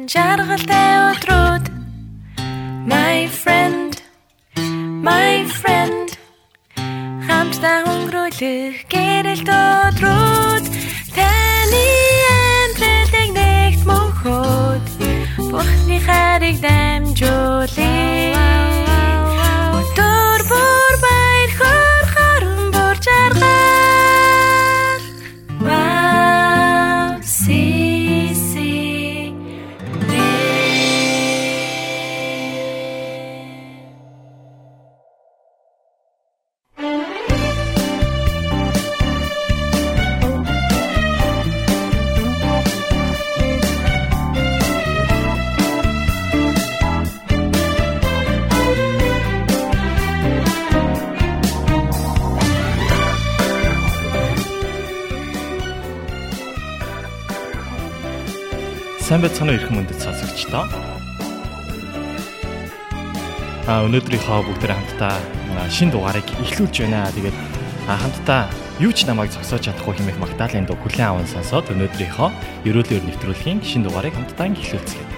жаргалтай өдрүүд my friend my friend хамтдаа өнгөрүүлэх гэрэл Сайн байцгаана уу эрхэм мөндөд сонсогчдоо. А өнөөдрийнхөө бүгдээ хамтдаа шин дугаарыг эхлүүлж байна. Тэгээд хамтдаа юу ч намайг зогсоож чадахгүй хэмээх Магдалины дуу хүлэн аван сонсоод өнөөдрийнхөө ерөөлөөр нэвтрүүлгийн шин дугаарыг хамтдаа эхлүүлцгээе.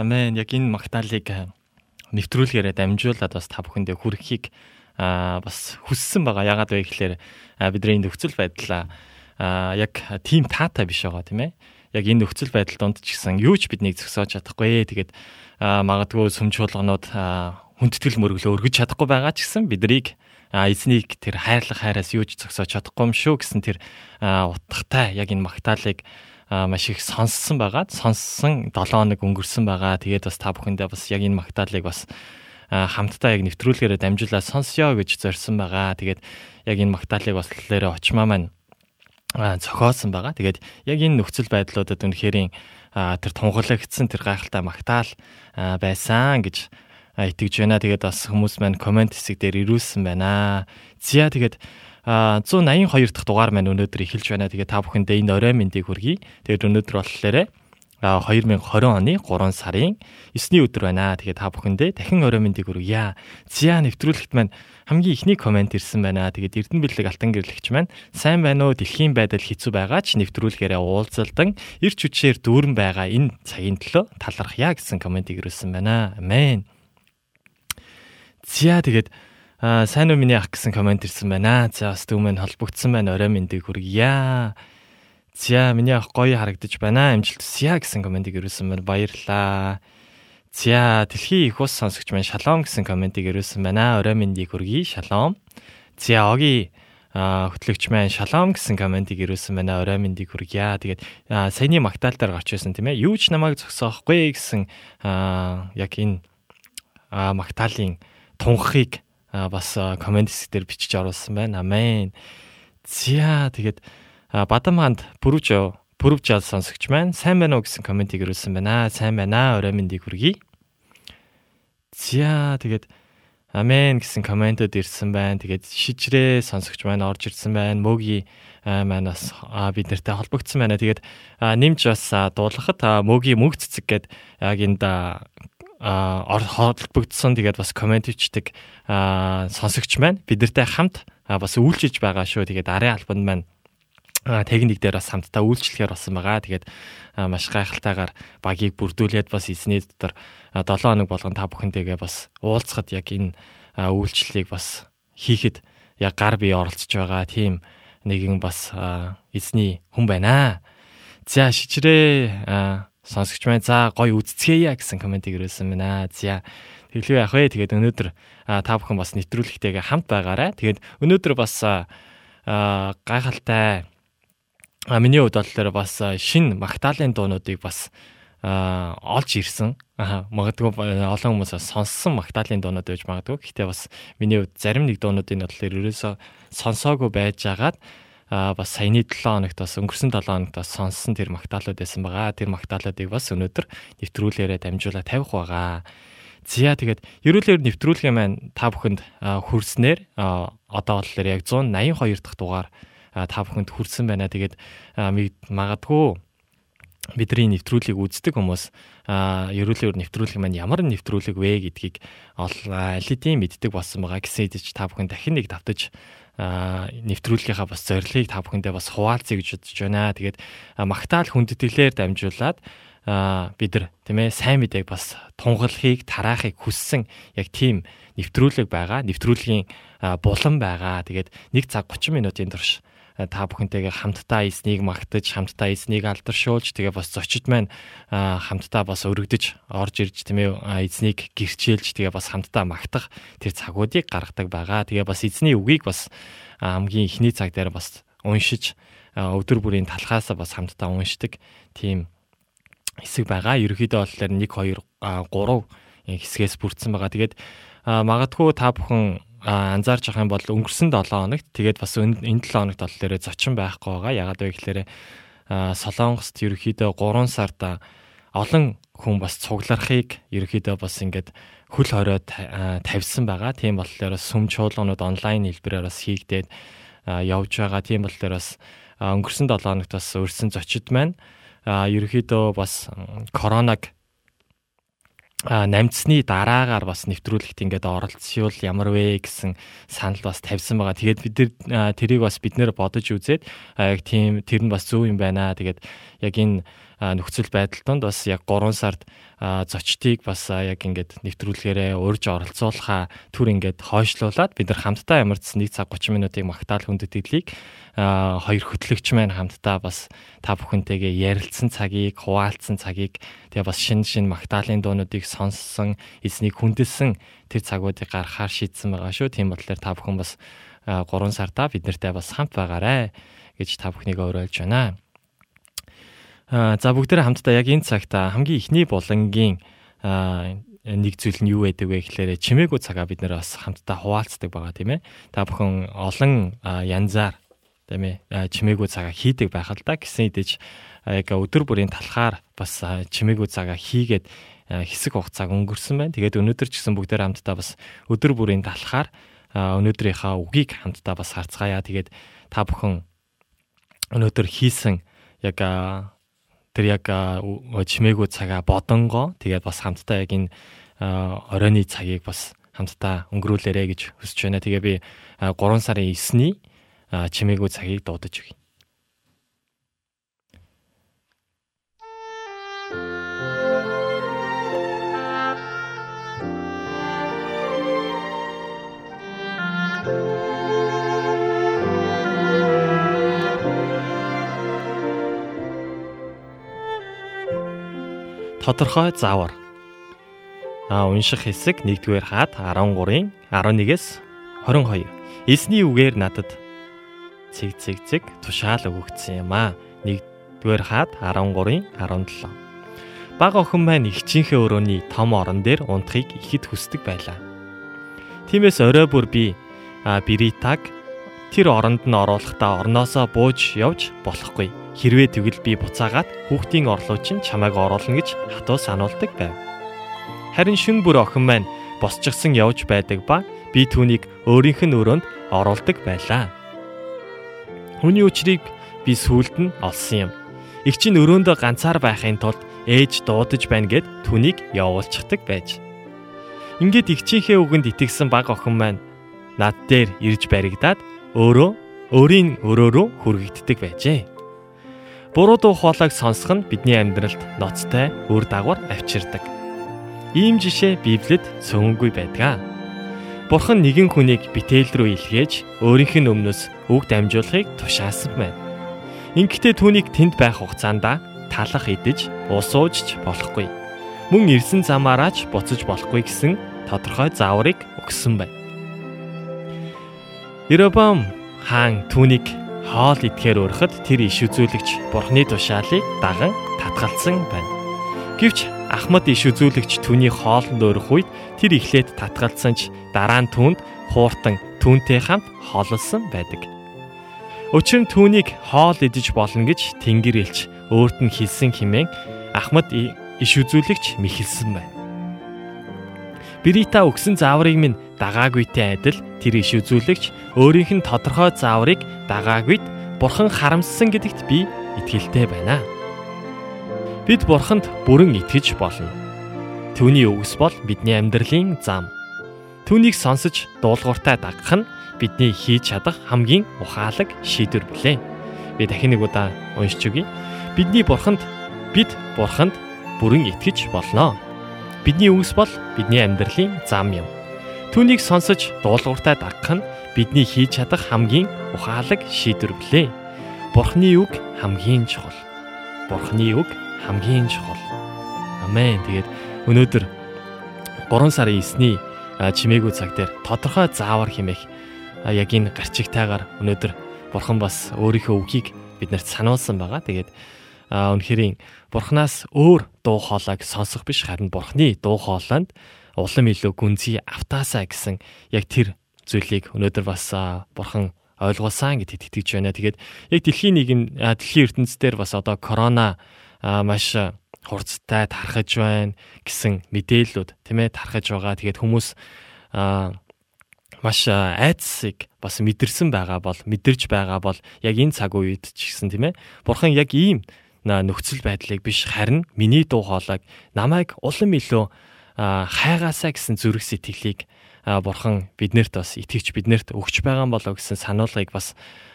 Амен. Яг энэ магтаалыг э, нэвтрүүлгээрээ дамжуулаад бас та бүхэндээ хүргэхийг аа бас хүссэн байгаа. Ягаад вэ гэхээр бидний нөхцөл байдал аа яг тийм таатай биш байгаа тийм ээ. Яг энэ нөхцөл байдал донд ч гэсэн юу ч биднийг зөксөөж чадахгүй. Тэгээд магадгүй сүм чуулганууд хүндэтгэл мөрөглөө өргөж чадахгүй байгаа ч гэсэн бидрийг эзнийг тэр хайрлах хайраас юу ч зөксөөж чадахгүй юм шүү гэсэн тэр утгатай яг энэ магтаалыг маш их сонссон байгаа. Сонссон 7 хоног өнгөрсөн байгаа. Тэгээд бас та бүхэндээ бас яг энэ магтаалыг бас хамтдаа яг нэвтрүүлгээрээ дамжуулаад сонсё гэж зорьсон байгаа. Тэгээд яг энэ магтаалыг бас тэлээрээ очмаа маань зохиосон байгаа. Тэгээд яг энэ нөхцөл байдлуудад үнэхэрийн тэр тунгалагдсан тэр гайхалтай магтаал байсан гэж итгэж байна. Тэгээд бас хүмүүс маань комент хэсэг дээр ирүүлсэн байна. Зя тэгээд 182 дахь дугаар маань өнөөдөр эхэлж байна. Тэгээ та бүхэндээ энэ орой мэндийг хүргэе. Тэгээд өнөөдөр болохоор 2020 оны 3 сарын 9-ний өдөр байна. Тэгээ та бүхэндээ дахин орой мэндийг хүргье. Зя нэвтрүүлэгт маань хамгийн ихний комент ирсэн байна. Тэгээд Эрдэнэ бэлэг алтан гэрлэгч маань сайн байна уу? Дэлхийн байдал хэцүү байгаа ч нэвтрүүлгээрээ уулзалдан эрч хүчээр дүүрэн байгаа энэ цагийн төлөө талархъя гэсэн комментиг ирүүлсэн байна. Амен. Зя тэгээд Аа сайн уу миний ах гэсэн комент ирсэн байна. За бас түүмэн холбогдсон байна. Орой мэндийг хүргье. За миний ах гоё харагдаж байна. Амжилт хүсье гэсэн комментиг ирүүлсэн байна. Баярлалаа. За дэлхийн их ус сонсогч маань шалом гэсэн комментиг ирүүлсэн байна. Орой мэндийг хүргье. Шалом. За оги хөтлөгч маань шалом гэсэн комментиг ирүүлсэн байна. Орой мэндийг хүргье. Тэгээд саяны магтаал дээр гарч байсан тийм ээ. Юу ч намайг зогсоохгүй гэсэн яг энэ магтаалын тунхыг бас комент хэсгээр бичиж оруулсан байна. Амен. За тэгээд Бадамханд бүрвж бүрвж жал сонсогч маань сайн байна уу гэсэн комментиг ирүүлсэн байна. Сайн байна. Орой мэндийг хүргэе. За тэгээд Амен гэсэн комментод ирсэн байна. Тэгээд шижрээ сонсогч маань орж ирсэн байна. Мөги манаас бид нартай холбогдсон байна. Тэгээд нэмж бас дуулахад мөги мөг цэцэг гээд яг энд холбогдсон тэгээд бас комент бичдэг сонсогч маань бидэртэй хамт бас үйлчилж байгаа шүү. Тэгээд арын албанд маань техник дээр бас хамтдаа үйлчлэхээр болсон байгаа. Тэгээд маш гайхалтайгаар багийг бүрдүүлээд бас эзний дотор 7 хоног болгон та бүхэнтэйгээ бас уулзахад яг энэ үйлчлэлийг бас хийхэд яг гар бие оролцож байгаа тийм нэгэн бас эзний хүн байна. За шижрээ сонсогч маань за гоё үзцгээе гэсэн комментиг ирүүлсэн байна. За тэглэв яах вэ? Тэгээд өнөөдөр та бүхэн бас нэвтрүүлэгтэйгээ хамт байгаарай. Тэгээд өнөөдөр бас гайхалтай миний хувьд болохоор бас шин магтаалын дуунуудыг бас олж ирсэн. Аа магадгүй олон хүмүүс сонссон магтаалын дуунууд байж магадгүй. Гэхдээ бас миний хувьд зарим нэг дуунуудын бодлоор ерөөсөө сонсоогүй байж агаад а бас саяны 7 хоногт бас өнгөрсөн 7 хоногт бас сонссон тэр магтаалууд байсан байгаа. Тэр магтаалуудыг бас өнөөдөр нэвтрүүлгээрээ дамжуулаад тавих байгаа. Зя тэгээд ерөөлөөр нэвтрүүлгээ маань та бүхэнд хүрснээр одоо болохоор яг 182 дахь дугаар та бүхэнд хүрсэн байна. Тэгээд магадгүй бидний нэвтрүүлгийг үздэг хүмүүс ерөөлөөр нэвтрүүлэг маань ямар нэвтрүүлэг вэ гэдгийг алидийн мэддэг болсон байгаа гэсэн идэж та бүхэн дахин нэг давтаж нэвтрүүлгийнхаа бас зорилгыг та бүхэндээ бас хуваалцъя гэж бодож байна. Тэгээд магтаал хүндэтгэлээр дамжуулаад бид нар тийм ээ сайн мэдээг бас тунгалахыг тараахыг хүссэн яг тийм нэвтрүүлэг байгаа. Нэвтрүүлгийн булан байгаа. Тэгээд 1 цаг 30 минутын турш та бүхэнтэйгээ хамтдаа эзнийг магтаж, хамтдаа эзнийг алдаршуулж, тэгээ бас зочид маань хамтдаа бас өргөдөж орж ирж тийм ээ эзнийг гэрчээлж тэгээ бас хамтдаа магтах тэр цагуудыг гаргадаг байгаа. Тэгээ бас эзний үгийг бас хамгийн ихний цаг дээр бас уншиж өдөр бүрийн талхаасаа бас хамтдаа уншдаг тийм хэсэг байгаа. Ерөнхийдөө болохоор 1 2 3 хэсгээс бүрдсэн байгаа. Тэгээд магадгүй та бүхэн анзаарч байгаа юм бол өнгөрсөн 7 хоногт тэгээд бас энэ 7 хоногт болохоор зочин байхгүй байгаа. Ягаад вэ гэхээр Солонгост ерөөхдөө 3 сард олон хүн бас цугларахыг ерөөхдөө бас ингээд хөл хорой тавьсан байгаа. Тийм болохоор сүм чуулганууд онлайн хэлбэрээр бас хийгдээд явж байгаа. Тийм болохоор бас өнгөрсөн 7 хоногт бас өрсөн зочид маань ерөөхдөө бас коронавиг намцсны дараагаар бас нэвтрүүлэгт ингээд оролцвол ямар вэ гэсэн санал бас тавьсан байгаа. Тэгээд бид нар тэрийг бас бид нэр бодож үзээд тийм тэр нь бас зөв юм байна. Тэгээд яг энэ нөхцөл байдал донд бас яг 3 сард зочдыг бас яг ингээд нэвтрүүлгээрээ урьж оролцуулахаа түр ингээд хойшлуулад бид нар хамтдаа ямар ч 1 цаг 30 минутыг магтаал хүндэтгэлийг хоёр хөтлөгч маань хамтдаа бас та бүхэнтэйгээ ярилцсан цагийг, хуваалцсан цагийг тэгээ бас шин шин магтаалын дуунуудыг сонссон, эзнийг хүндэлсэн тэр цагуудыг гаргахаар шийдсэн байгаа шүү. Тийм бодлоор та бүхэн бас 3 сартаа бид нартай бас хамт байгаарэ гэж та бүхнийг уриалж байна. За бүгдээрээ хамтдаа яг энэ цагт хамгийн ихний булангийн нэг зүйл нь юу байдаг вэ гэхээр чимээгүй цагаа бид нэр бас хамтдаа хуваалцдаг байгаа тийм ээ. Та бүхэн олон янзаар тийм ээ чимээгүй цагаа хийдэг байх л да гэсэн идэж яг өдөр бүрийн талхаар бас чимээгүй цагаа хийгээд хэсэг хугацааг өнгөрсөн байна. Тэгээд өнөөдөр ч гэсэн бүгдээр хамтдаа бас өдөр бүрийн талхаар өнөөдрийнхаа үгийг хамтдаа бас харцгаая. Тэгээд та бүхэн өнөөдөр хийсэн яг тэр яг чимээгүй цагаа бодонгоо тэгээд бас хамтдаа яг энэ оройны цагийг бас хамтдаа өнгөрүүлээрэ гэж хүсэж байна. Тэгээ би 3 сарын 9-ний чимээгүй цагийг дуудаж өгье. Тодорхой заавар. А унших хэсэг 1-р хаад 13-ын 11-ээс 22. Эсний үгээр надад цэг цэг цэг тушаал өгөгдсөн юм а. 1-р хаад 13-ын 17. Баг охин маань ихчийнхээ өрөөний том орон дээр унтахыг ихэд хүсдэг байлаа. Тиймээс орой бүр би Бритаг тэр оронд нь оруулахдаа орноосоо бууж явж болохгүй Хэрвээ тэгвэл би буцаагаад хүүхдийн орлоо чинь чамайг оруулна гэж хатуу сануулдаг байв. Харин шүн бүр охин маань босчихсан явж байдаг ба би түүнийг өөрийнх нь өрөөнд оруулдаг байлаа. Хүний үчрийг би сүулт нь олсон юм. Их чинь өрөөндөө ганцаар байхын тулд ээж дуудаж байна гэд түүнийг явуулчихдаг байж. Ингээд игчийнхээ үгэнд итгэсэн баг охин маань над дээр ирж баригдаад өөрөө өөрийн өрөөрөө хүргэгддэг байжээ. Буруу дуу хоолойг сонсох нь бидний амьдралд ноцтой үр дагавар авчирдаг. Ийм жишээ Библиэд цөөнгүй байдаг. Бурхан нэгэн хүнийг битэл рүү илгээж өөрийнх нь өмнөөс үг дамжуулахыг тушаасан байна. Ингэхдээ түүнийг тэнд байх хугацаанд талах идэж, ус уужч болохгүй. Мөн ирсэн замаараач буцаж болохгүй гэсэн тодорхой зааврыг өгсөн байна. Иробам хаан түүнийг хоол идэхээр өрөхөд тэр иш үзүүлэгч бурхны тушаалыг даган татгалцсан байна. Гэвч Ахмад иш үзүүлэгч түүний хоолнд өрөх үед тэр ихлээд татгалцсан ч дараа нь түүнд хууртан түүнтэй хамт хооллсон байдаг. Учир нь түүнийг хоол идэж болно гэж Тэнгэр элч өөрт нь хэлсэн хэмээн Ахмад иш үзүүлэгч мэхэлсэн байна. Брита өгсөн зааврыг минь дагаагүйтэй адил тэр иш үзүүлэгч өөрийнх нь тодорхой зааврыг дагаагүйд бурхан харамссан гэдэгт би итгэлтэй байна. Бид бурханд бүрэн итгэж болно. Түүний үгс бол бидний амьдралын зам. Түүнийг сонсож дуулууртай дагах нь бидний хийж чадах хамгийн ухаалаг шийдвэр билээ. Би дахин нэг удаа уншиж өгье. Бидний бурханд бид бурханд бүрэн итгэж болно. Бидний үгс бол бидний амьдралын зам юм. Түүнийг сонсож дуулууртай дагах нь бидний хийж чадах хамгийн ухаалаг шийдвэр билээ. Бурхны үг хамгийн чухал. Бурхны үг хамгийн чухал. Амен. Тэгээд өнөөдөр 3 сарын 9-ний чимээгүй цаг дээр тодорхой заавар хэмээх яг энэ гарчигтайгаар өнөөдөр бурхан бас өөрийнхөө үгийг биднэрт сануулсан байгаа. Тэгээд үнэхэрийн бурхнаас өөр дуу хоолойг сонсох биш харин бурхны дуу хоолойнд улам илүү гүнзгий автаасаа гэсэн яг тэр зүйлийг өнөөдөр бас бурхан ойлгуулсан гэдэгт итгэж байна. Тэгээд яг дэлхийн нийгэм дэлхийн ертөнцийн дээр бас одоо корона маш хурцтай тархаж байна гэсэн мэдээллүүд тийм ээ тархаж байгаа. Тэгээд хүмүүс маш айдсыг бас мэдэрсэн байгаа бол мэдэрж байгаа бол яг энэ цаг үед ч гэсэн тийм ээ бурхан яг ийм нөхцөл байдлыг биш харин миний дуу хоолойг намайг улам илүү хайгаасаа гэсэн зүрх сэтгэлийг бурхан биднэрт бас итгэж биднэрт өгч байгаа болоо гэсэн сануулгыг бас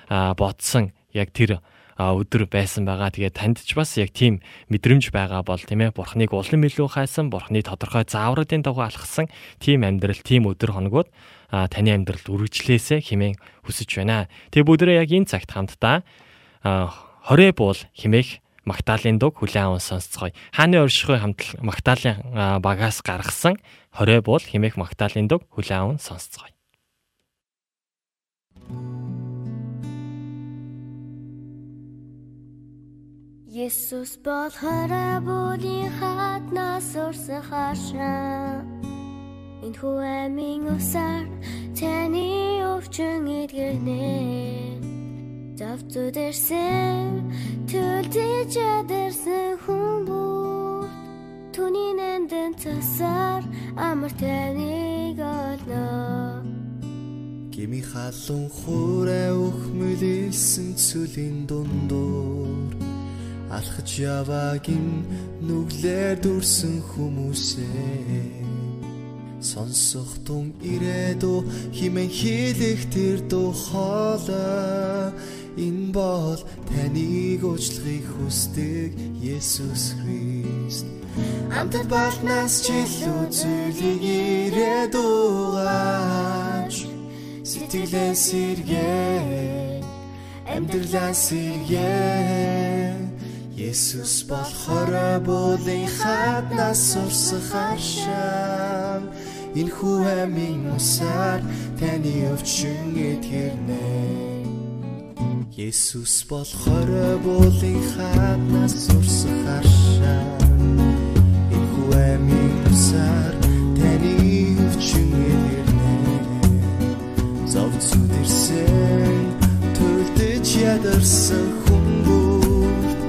бодсон яг тэр өдөр байсан байгаа. Тэгээ танд ч бас яг тийм мэдрэмж байгаа бол тийм ээ бурхныг улам илүү хайсан, бурхны тодорхой заавруудын дагуу алхсан тийм амьдрал, тийм өдөр хоногуд таны амьдралд үргэлжлээсэ хэмээн хүсэж байна. Тэгээ бүгдээ яг энэ цагт хамтдаа хорэ буул хэмээх Магдалины дуг хүлээн аван сонсцгоё. Хааны оршихуй хамтлаг Магдалины багаас гаргасан хорой буул химээх Магдалины дуг хүлээн аван сонсцгоё. Есүс бол хорой буулийн хатнаас урсан хашаа. Энэ хүү амийн усаар таны өвчин эдгэрнэ. Завцууд ирсэн төлдөж ядэрсэн хүн бүр Түүний нандин цасаар амар таныг олно. Гими халуун хуурай өхмөлсөн цүлийн дундуур. Алхаж яваагийн нүглээр дүрсэн хүмүүсээ. Сонсох тун ирээдүү химэн хийлэх тэр дуу хоолой энэ бол таныг уучлахыг хүсдэг Есүс Христ. Амтд балтнаас чилүү зүйлийг ирээдүгаач сэтгэлээ сэргээ амьдралаа сэргээ Есүс болохоор бүлийн хатнаас урсах аршаа энэ хүү амийн усаар таны өвчин эдгэрнэ Есүс болохоор буулын хатнаас урсах аршаа. Энэ хүү амийн усаар таны өвчин эдгэрнэ Зовцод ирсэн төлдөж ядарсан хүмүүст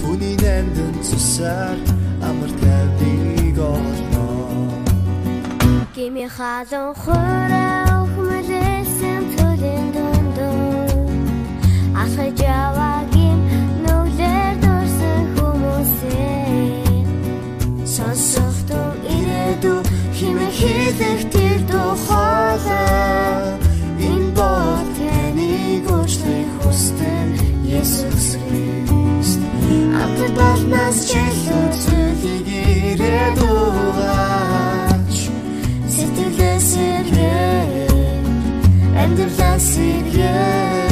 түүний нандин цусаар амар тавиг олно Гими халуун хороо Асгаж яваагийн нүглэр дурсан хүмүүсээ. Сонсох тун ирээдү химээ хийх тэр тухайлаа Энэ бол таныг уучлах хүссэн Есүс Христ. Амтд болнос чэлүү зүйлийг ирээдүгаа сэтгэлээ сэргээ амьдралаа сэргээ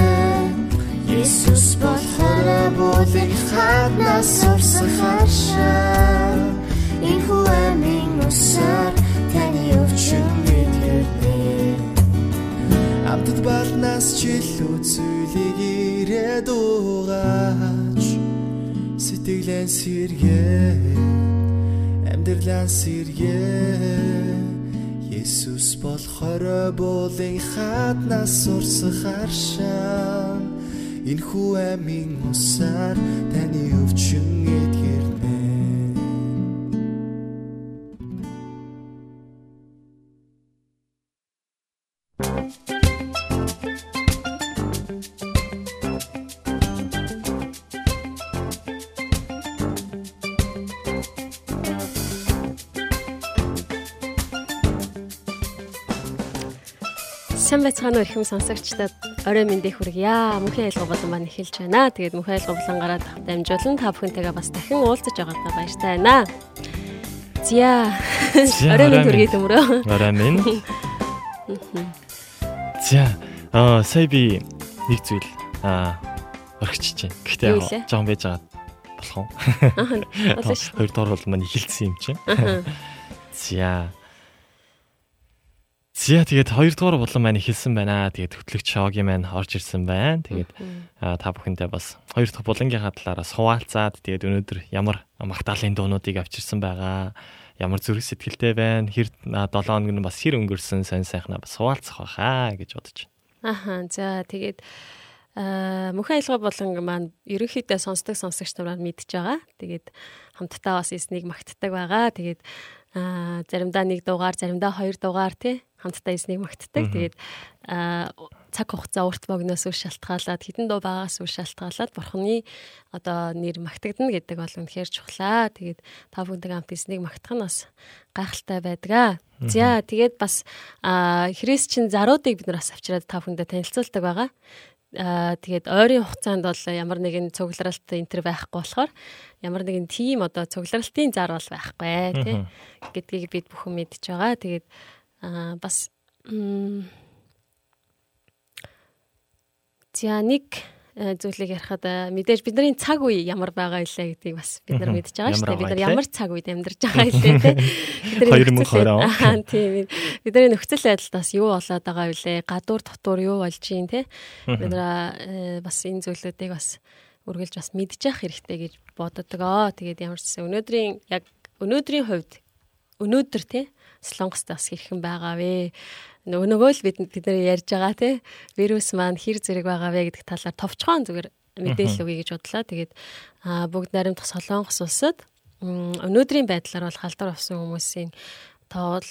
Иесус болохоор бүлэг хаднаас урсах харшаа энэ хүэмийн усаар таны өвчин мэдгэрнэ Амтд барнаас чилүү зүйлийг ирээд угаач сэтгэлээ сэргээ амьдралаа сэргээ Есүс болохоор буулын хатнаас урсах аршаа энэ хүү амийн усаар таны өвчин эдгэрнэ. Сайн байцгаана уу ихэм сонсогчдод орой мэндийг хүргье. Мөнхийн айлгуу болон маань эхэлж байна. Тэгээд мөнхийн айлгуу болонгараа дамжуулан та бүхэнтэйгээ бас дахин уулзаж байгаадаа баяртай байна. Зя. Орой мэнд хүргье төмөрөө. Орой минь. За аа сая би нэг зүйл аа орхичих чинь. Гэхдээ жоон байж байгаа болох уу? Болно шүү. Хоёр дахь бол маань эхэлсэн юм чинь. За. За тэгээд хоёр дахь болон маань эхэлсэн байна. Тэгээд хөтлөгч шогийн маань орж ирсэн байна. Тэгээд та бүхэндээ бас хоёр дахь булангийнхаа талаараа суваалцаад тэгээд өнөөдөр ямар магтаалын дуунуудыг авчирсан байгаа. Ямар зүрх сэтгэлтэй байна. Хэр 7 хоног нь бас хэр өнгөрсөн сонь сайхнаа бас суваалцах байхаа гэж бодож Аха. За тэгээд мөнхийн аялга болон маань ерөнхийдөө сонсдог сонсогч нар мэдж байгаа. Тэгээд хамтдаа бас эснийг магтдаг байгаа. Тэгээд аа заримдаа нэг дугаар, заримдаа хоёр дугаар тий хамтдаа эснийг магтдаг. Тэгээд аа цаг хугацаа урт богноос үл шалтгаалаад хідэн дуу байгаас үл шалтгаалаад бурхны одоо нэр магтагдана гэдэг бол үнэхээр чухлаа. Тэгээд та бүхэндээ хамт эснийг магтах нь бас гайхалтай байдаг. За тэгээд бас христчин заруудыг бид нар бас авчираад та бүхэндээ танилцуулдаг байгаа. Аа тэгээд ойрын хугацаанд бол ямар нэгэн цугларалт энтер байхгүй болохоор ямар нэгэн тим одоо цугларалтын зар бол байхгүй тий гэдгийг бид бүхэн мэдж байгаа. Тэгээд аа бас За нэг э, зүйлийг ярихад э, мэдээж бидний цаг үе ямар байгаа илээ гэдгийг бас бид нар мэдж байгаа шүү дээ. Бид нар ямар цаг үед амьдарч байгаа илээ те. Бидний 2020 нөхцөл он. байдал- Аа, тийм. Бидний нөхцөл байдалтаас юу болоод байгаа вэ? Гадуур дотуур юу болж гин те. Бид нар э, бас энэ зүйлүүдийг бас үргэлж бас мэдж явах хэрэгтэй гэж боддог. Тэгээд ямар ч гэсэн өнөөдрийн яг өнөөдрийн хувьд өнөөдөр те Солонгост бас хэрхэн байгаа вэ? Нөгөө л бид бид нар ярьж байгаа те вирус маань хэр зэрэг байгаа вэ гэдэг талаар товчхон зүгээр мэдээлэл өгье гэж бодлоо. Тэгээд бүгд найрамдах Солонгос улсад өнөөдрийн байдлаар бол халдвар авсан хүмүүсийн тоол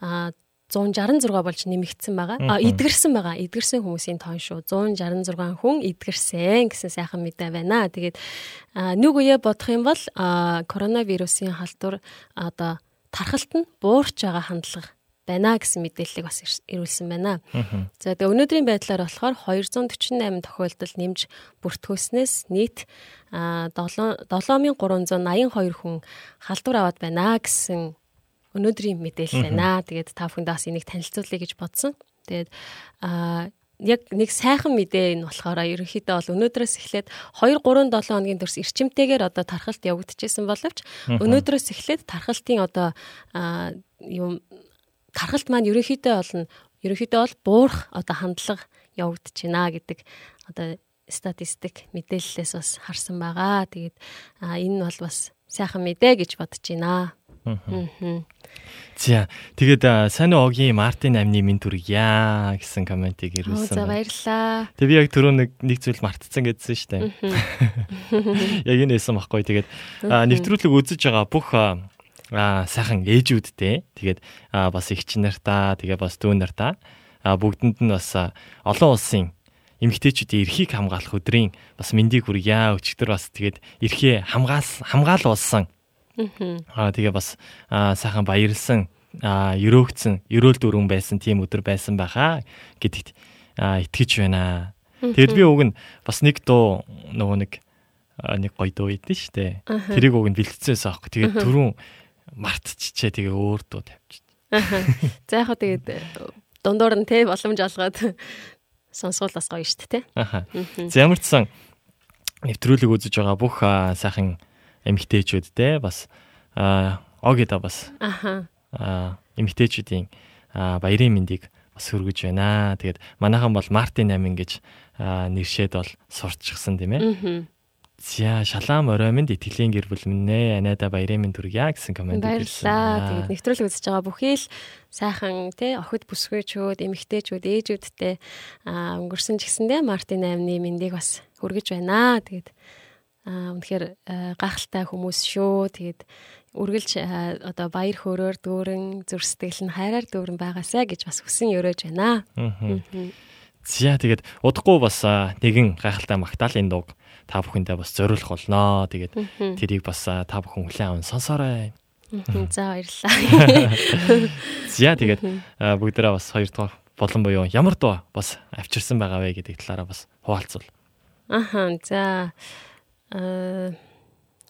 аа, 166 болж нэмэгдсэн байгаа. А эдгэрсэн байгаа. Эдгэрсэн хүмүүсийн тоон шүү. 166 хүн эдгэрсэн гэсэн сайхан мэдээ байна. Тэгээд а, нэг үе бодох юм бол коронавирусын халдвар одоо тархалт нь буурч байгаа хандлага байна гэсэн мэдээллийг бас ир- ирүүлсэн байна. За тэгээ өнөөдрийн байдлаар болохоор 248 тохиолдол нэмж бүртгүүлснээс нийт а, 7 7382 хүн халдвар аваад байна гэсэн өнөөдрийн мэдээлэл байна. Тэгээд та бүхэнд бас энийг танилцуулъя гэж бодсон. Тэгээд яг нэг сайхан мэдээ энэ болохоор ерөнхийдөө бол өнөөдрөөс эхлээд 2 3 7 хоногийн турш эрчимтэйгээр одоо тархалт явагдчихсан боловч өнөөдрөөс эхлээд тархалтын одоо юм тархалт маань ерөнхийдөө болно ерөнхийдөө бол буурах одоо хандлага явагдаж байна гэдэг одоо статистик мэдээллээс бас харсан байгаа. Тэгээд энэ бол бас сайхан мэдээ гэж бодож байна. За тэгээд сайн уу огийн Мартин амны минь түргийа гэсэн комментиг ирүүлсэн. За баярлаа. Тэгээ би яг түрүү нэг нэг зүйл мартцсан гэдсэн шүү дээ. Яг энэ эсэн баггүй. Тэгээд нэвтрүүлэг үзэж байгаа бүх аа, сайхан ээжүүдтэй тэгээд бас эгч нартаа тэгээ бас дүү нартаа аа, бүгдэнд нь бас олон улсын эмэгтэйчүүдийн эрхийг хамгаалах өдрийн бас мэндийг хүргье. Өчигдөр бас тэгээд эрхээ хамгаал хамгаалуулсан Аа тэгээ бас сайхан баярлсан аа өрөөгцөн өрөөл дөрвөн байсан тийм өдөр байсан байхаа гэдэгт итгэж байна. Тэгэд би уг нь бас нэг дуу нөгөө нэг нэг гоё дуу идэв штэ. Тэрийг уг нь бэлтцээс аахгүй. Тэгээд түрүүн мартчихчээ тэгээ өөр дуу тавьчих. За яг хөө тэгээд э, дундуур нь те боломж олгоод сонсгол бас гоё шүү дээ те. Аха. За ямар ч сан нэвтрүүлэг үзэж байгаа бүх сайхан эмэгтэйчүүд те бас огида бас аа, эмэгтэйчүүдийн аа, баярын мэндийг бас хүргэж байна. Тэгээд манайхан бол Мартин 8 гэж нэршээд бол сурчсан тийм ээ. За шалаам орой минь итгэлийн гэр бүл минь ээ. Анайда баярын мэнд хүргье гэсэн комент Баярлалаа. Тэгээд нэвтрүүлэг үзэж байгаа бүхий л сайхан те охид бүсгүйчүүд, эмэгтэйчүүд, ээжүүдтэй өнгөрсөн ч гэсэндээ Мартин 8-ны мэндийг бас хүргэж байна. Тэгээд аа үнэхээр аа, гайхалтай хүмүүс шүү. Тэгээд үргэлж аа, одоо баяр хөөрөөр дүүрэн зүрх сэтгэл нь хайраар дүүрэн байгаасаа гэж бас хүсэн өрөөж байна. За тэгээд удахгүй бас нэгэн гайхалтай магтаалын дууг та бүхэндээ бас зориулах болноо. Тэгээд тэрийг бас та бүхэн хүлээн аван сонсоорой. За баярлалаа. За тэгээд бүгдээрээ бас хоёр дахь болон буюу ямар дуу бас авчирсан байгаа вэ гэдэг талаараа бас хуваалцвал. Аха за э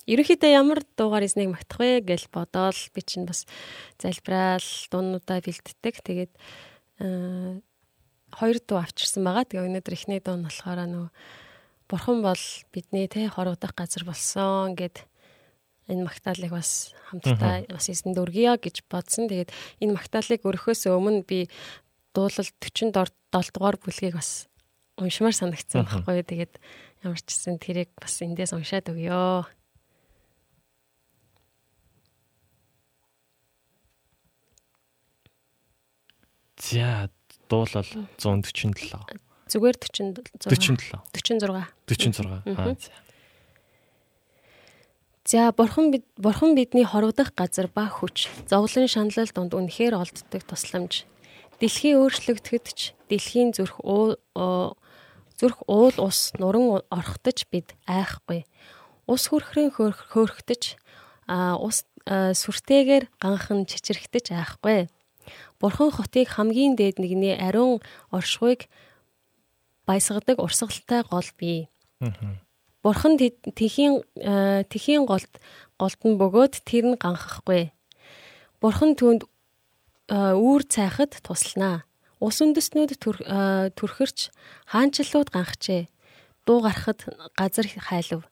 ерөнхийдөө ямар дуугаар эзнийг магтах вэ гэж бодоол би чинь бас залбираал дуунуудаа бэлддэг. Тэгээд хоёр дуу авчирсан байгаа. Тэгээ өнөөдөр эхний дуу нь болохоор нөгөө Бурхан бол бидний те хорогдох газар болсон гэд энэ магтаалыг бас хамтдаа бас эзэнд өргөё гэж бодсон. Тэгээд энэ магтаалыг өргөхөөс өмнө би дуулал 47 дугаар бүлгийг бас уншмаар санагдсан байхгүй. Тэгээд ямар ч гэсэн тэрийг бас эндээс уншаад өгье. За дуулал 147. Зүгээр 47. 47. 46. 46. Аа за. За бурхан бид бурхан бидний хорогдох газар ба хүч зовлон шаналл донд үнэхээр олддог тусламж. Дэлхийн өөрчлөгдөхөд ч дэлхийн зүрх зүрх уул ус нуран орхотож бид айхгүй. Ус хөрхрэн хөөрхтөж а ус сүртэйгээр ганхан чичрэхтэж айхгүй. Бурхан хотыг хамгийн дээд нэгний ариун оршихуйг баясгадаг урсгалтай гол бий. Бурхан тэхийн тэхийн голд голдон бөгөөд тэр нь ганхахгүй. Бурхан түүнд үүр цайхад тусланаа. Ус үндэснүүд төрхөрч хаанчлууд ганхжээ. Дуу гарахад газар хайлв.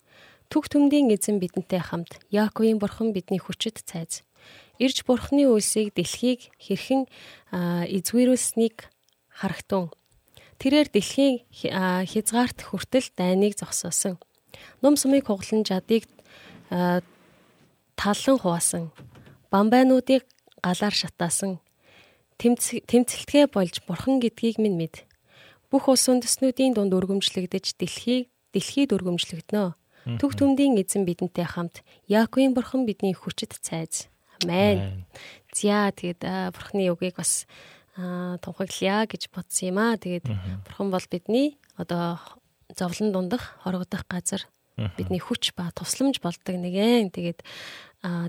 Түг төмдийн эзэн бидэнтэй хамт Яаковын бурхан бидний хүчит цайз ирж бурхны үлсийг дэлхийг хэрхэн эзгүүрүүлсэнийг харагтун. Тэрээр дэлхийн хязгаарт хүртэл дайныг зогсоосон. Ном сумыг хуглан жадыг талан хуваасан. Бамбайнуудыг галаар шатаасан. Тэмцэлтгэ болж бурхан гэдгийг минь мэд. Бүх улс үндэснүүдийн дунд өргөмжлөгдөж дэлхийг дэлхийд өргөмжлөгднө. Түг түмдийн эзэн бидэнтэй хамт Яаковын бурхан бидний хүчит цайз. Амен. За тэгээд бурхны үгийг бас тунхаглая гэж бодсон юм аа. Тэгээд бурхан бол бидний одоо зовлон дундах хорогдох газар бидний хүч ба тусламж болдог нэгэн. Тэгээд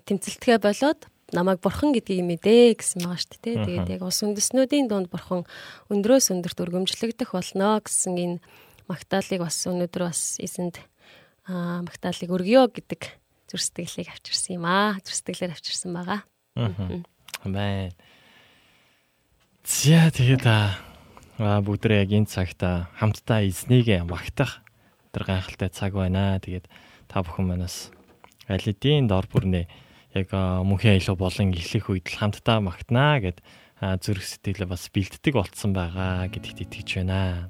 тэмцэлтгэ болоод намайг бурхан гэдгийг мэдээ гэсэн байгаа шүү дээ. Тэгээд яг ус үндэснүүдийн дунд бурхан өндрөөс өндөрт өргөмжлөгдөх болно гэсэн энэ магтаалыг бас өнөөдөр бас эзэнд магтаалыг өргөё гэдэг зүр сэтгэлийг авчирсан юм аа. Зүр сэтгэлээр авчирсан байгаа. Амен. Зя тэгээд аа бүгдээ яг энэ цагт хамтдаа эзнийг магтах тэр гайхалтай цаг байна. Тэгээд та бүхэн манаас аль хэдийн дор бүрнээ яг мөнхийн аялал болон эхлэх үед л хамтдаа магтнаа гэд зүрх сэтгэлээ бас бэлддэг болцсон байгаа гэдэгт итгэж байна.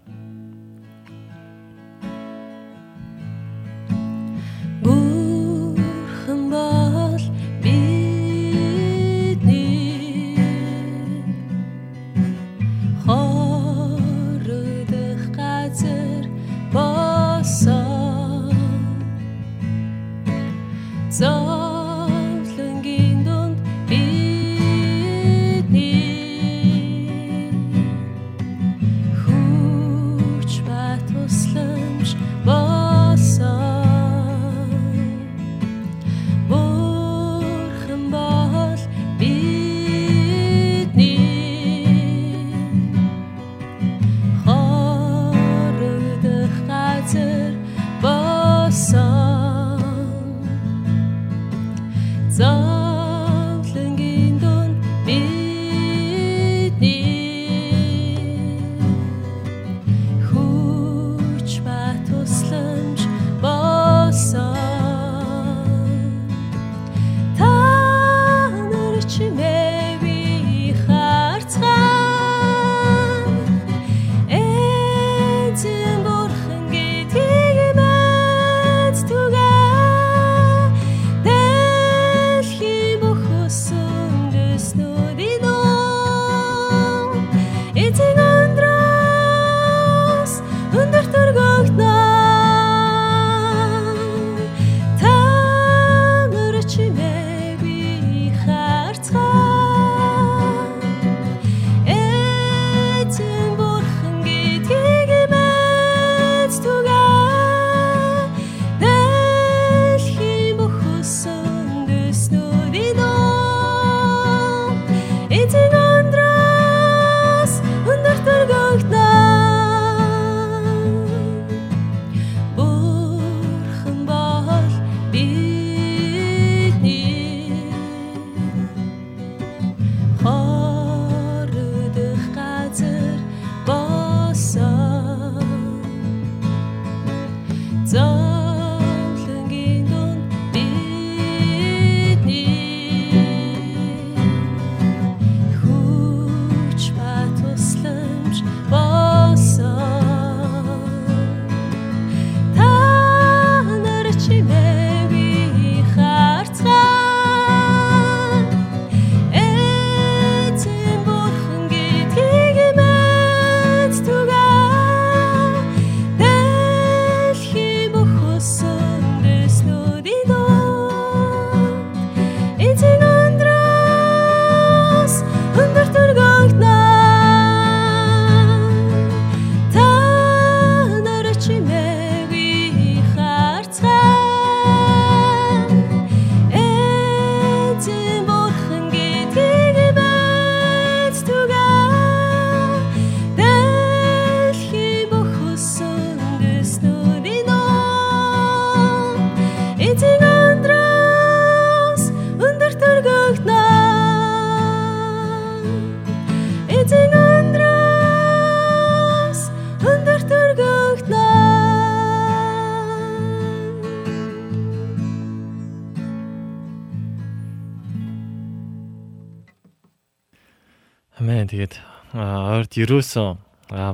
Ойрд ерөөсөө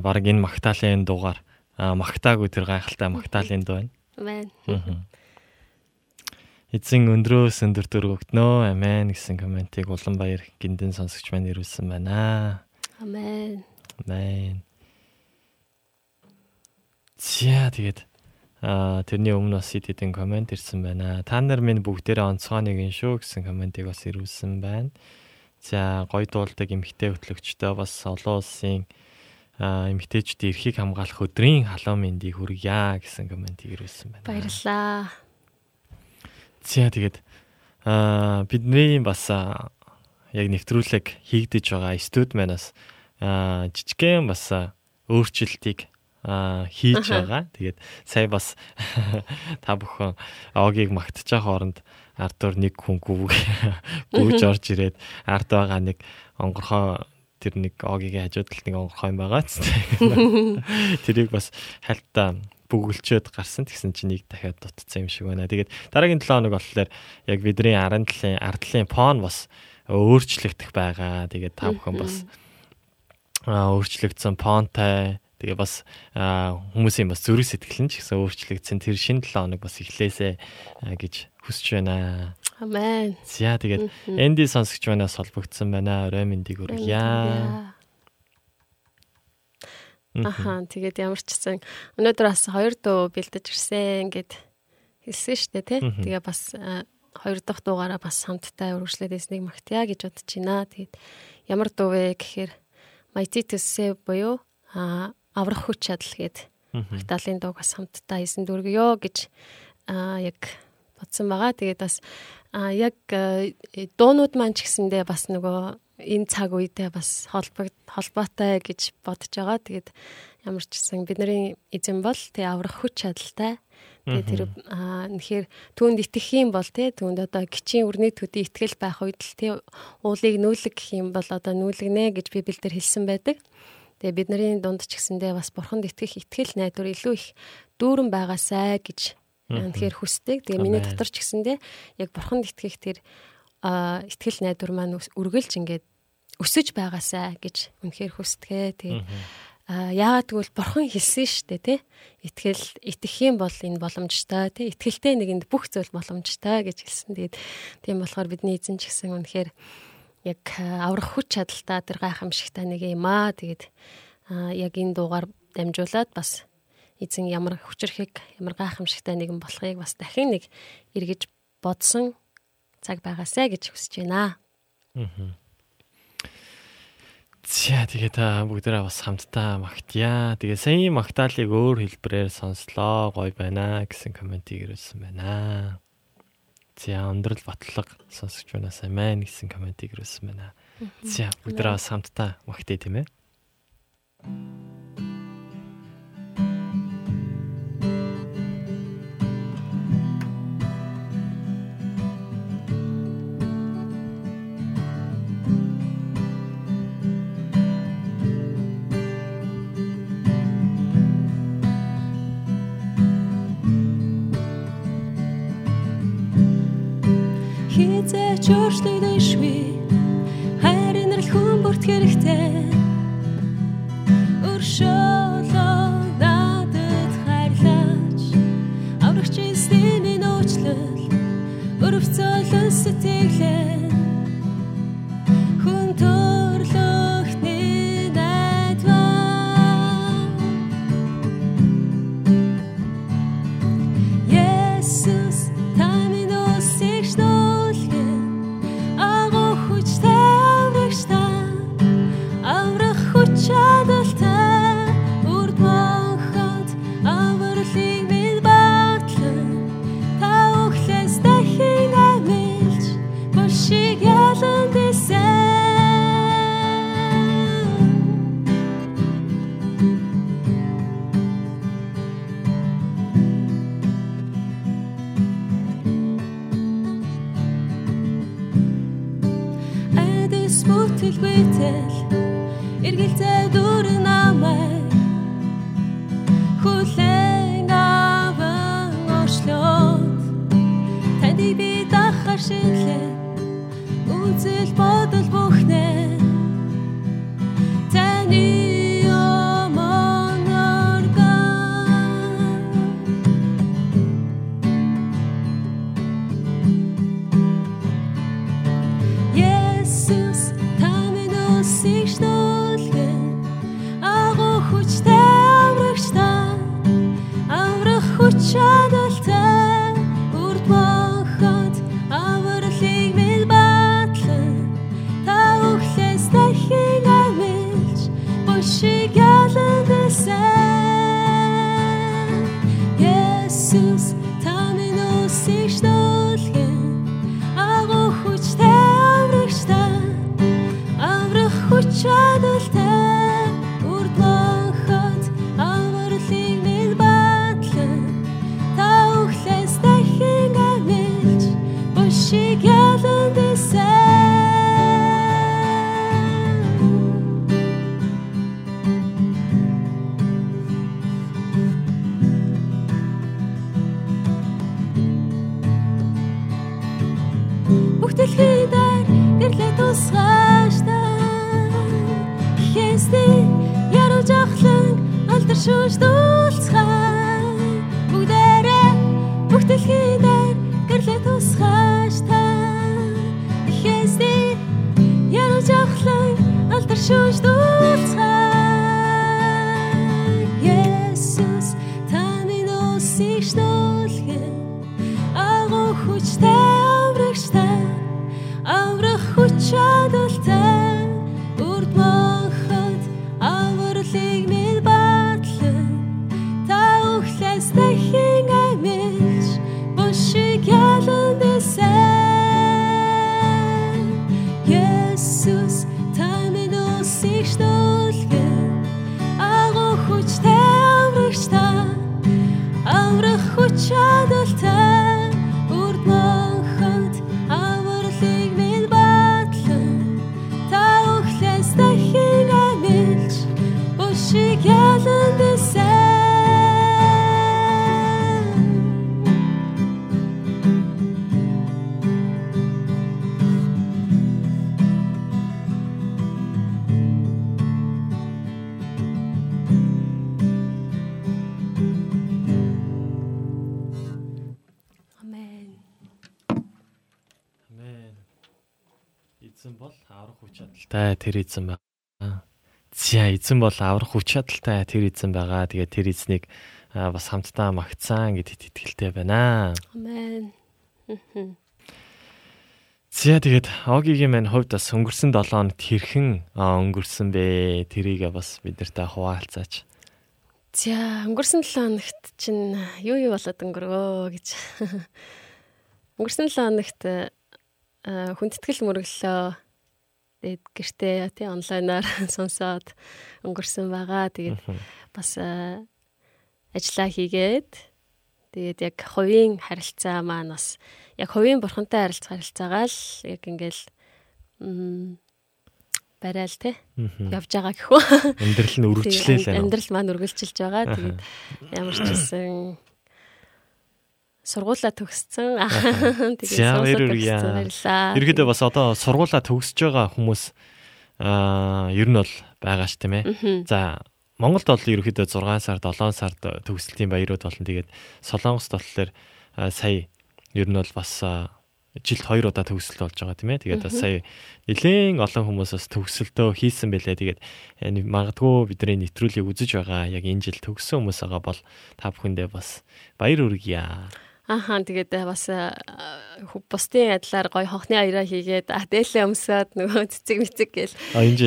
баг энэ магтаалын дугаар магтаагүй тэр гайхалтай магтаалын дуу байна. Амин. Эзэн өндрөөс өндөр дөрвөгднөө. Амен гэсэн комментиг улан баяр гиндэн сонсогч маань ирүүлсэн байна. Амен. Амен. Зя тэгээд а тэрний өмнө бас хэдэн комент ирсэн байна. Та нар минь бүгдээрээ онцгой нэг шүү гэсэн комментиг бас ирүүлсэн байна. За гой дуулдаг эмхтэй хөтлөгчтэй бас олон улсын эмгтээчдийн эрхийг хамгаалах өдрийн халуун мэндийг хүргье гэсэн комментиг ирүүлсэн байна. Баярлалаа. За тэгээд аа бидний бас яг нэвтрүүлэг хийгдэж байгаа студ манаас аа жижигхэн бас өөрчлөлтийг хийж байгаа. Тэгээд сая бас та бүхэн огийг магтчих хооронд ардуур нэг хүн гүв гүйж орж ирээд ард байгаа нэг онгорхоо тэр нэг огийн хажууд талд нэг онгорхоо юм байгаа ч тэрийг бас хальтаа бүгэлчөөд гарсан. Тэгсэн чинь нэг дахиад дутцсан юм шиг байна. Тэгээд дараагийн 7 хоног болохоор яг бидний арын талын ардлын фон бас өөрчлөгдөх байгаа. Тэгээд та бүхэн бас өөрчлөгдсөн фонтай тэгээ бас хүмүүсийн бас зүрх сэтгэл нь ч гэсэн өөрчлөгдсөн. Тэр шинэ 7 хоног бас эхлээсэ гэж хүсэж байна. Амен. За тэгээд энди сонсогч манаас холбогдсон байна. Орой мэндийг хүргье. Аха тэгээд ямар ч гэсэн өнөөдөр бас хоёр дуу бэлдэж ирсэн гэд хэлсэн дээ тий. Тэгээ бас хоёр дахь дуугаараа бас хамтдаа үргэлжлээд эснийг магтъя гэж бодож байна. Тэгээд ямар дуу вэ гэхээр Mighty to Save буюу аврах хүч чадал гээд магтаалын дууг бас хамтдаа хийсэн дүргийё гэж а яг бодсон байгаа. Тэгээд бас а яг дуунууд маань ч гэсэндээ бас нөгөө энэ цаг үедээ бас холбоотой гэж бодож байгаа. Тэгээд ямар ч гэсэн бидний эзэн бол тэг аврах хүч чадалтай. Тэгээд тэр нэхэр түүнд итгэх юм бол тий түүнд одоо гिचийн өрний төдий итгэл байх үед л тий уулыг нүүлэг гэх юм бол одоо нүүлгэнэ гэж Библиэлд хэлсэн байдаг. Тэгээ бидний дунд ч гэсэндээ бас бурханд итгэх итгэл найдвар илүү их дүүрэн байгаасай гэж тэгэхээр хүсдэг. Тэгээ миний дотор ч гэсэндээ яг бурханд итгэх тэр итгэл найдвар маань үргэлж ингээд өсөж байгаасаа гэж үнэхээр хүсдэгэ. Тэгээ яагаад гэвэл бурхан хэлсэн шүү дээ тий. Итгэл итгэх юм бол энэ боломжтой тий. Итгэлтэй нэгэнд бүх зүйл боломжтой гэж хэлсэн. Тэгээд тийм болохоор бидний эзэн ч гэсэн үнэхээр яг аврах хүч чадaltaа тэр гайхамшигтай нэг юм аа. Тэгээд яг энэ дуугаар дамжуулаад бас эзэн ямар хүчрхэг ямар гайхамшигтай нэгэн болохыг бас дахин нэг эргэж бодсон цаг байгаасаа гэж хүсэж байна. Аа. За тэгээ та бүгдээрээ бас хамтдаа магтъя. Тэгээ саяны магтаалыг өөр хэлбэрээр сонслоо. Гоё байна гэсэн комментиг ирүүлсэн байна. За өндрөл батлаг сонсогч байна сайн байна гэсэн комментиг ирүүлсэн байна. За бүгдээрээ бас хамтдаа магтъя тийм ээ. Хизээч өөрчлөгдөшгүй хайр инрэл хүн бүрт хэрэгтэй. Өршөөлөө надад хайрлаач. Аврагч эсний нөөцлөл өрөвцөлөн сэтгэлээ бүтэлгүйтэл эргэлзээ дүр намай хүлэн аван оршлоод танд би дахар шинлээ тэр эзэн байгаа. За эзэн бол аврах хүч чадалтай тэр эзэн байгаа. Тэгээд тэр эзнийг бас хамтдаа магтсан гэдэгт итгэлтэй байна. Амен. За тэгээд Огигийн маань хувьд бас өнгөрсөн 7 хоногт хэрхэн өнгөрсөн бэ? Тэрийг бас бидэртээ хуваалцаач. За өнгөрсөн 7 хоногт чинь юу юу болоод өнгөрөө гэж. Өнгөрсөн 7 хоногт хүндэтгэл мөрөглөө. Тэгээд гэртээ тий онлайнаар сонсоод өнгөрсөн байгаа. Тэгээд бас э, ажиллаа хийгээд тэгээд яг хувийн харилцаа маань бас яг хувийн бурхантай харилцах харилцаагаа л яг ингээл барайл те явж байгаа гэхүү. Амьдрал нь Тэгээд байна. Амьдрал маань үргэлжилж байгаа. Тэгээд ямар ч гэсэн сургуулаа төгссөн. Тэгээд баяр төгссөн. Ерөнхийдөө бас одоо сургуулаа төгсөж байгаа хүмүүс аа ер нь бол байгаа ш тийм ээ. За Монголд бол ерөнхийдөө 6 сар 7 сард төгсөлтийн баярууд болно. Тэгээд Солонгост болохоор сая ер нь бол бас жилд 2 удаа төгсөлт болж байгаа тийм ээ. Тэгээд бас сая нэлээд олон хүмүүс бас төгсөлтөө хийсэн байлээ. Тэгээд магадгүй бидний нэвтрүүлгийг үзэж байгаа яг энэ жил төгссөн хүмүүс байгаа бол та бүхэндээ бас баяр хүргье. Ахаа тэгээд э, бас э, бусдын адилаар гой хонхны аяраа хийгээд а дээлээ өмсөд нөгөө цэцэг мэцэг гээл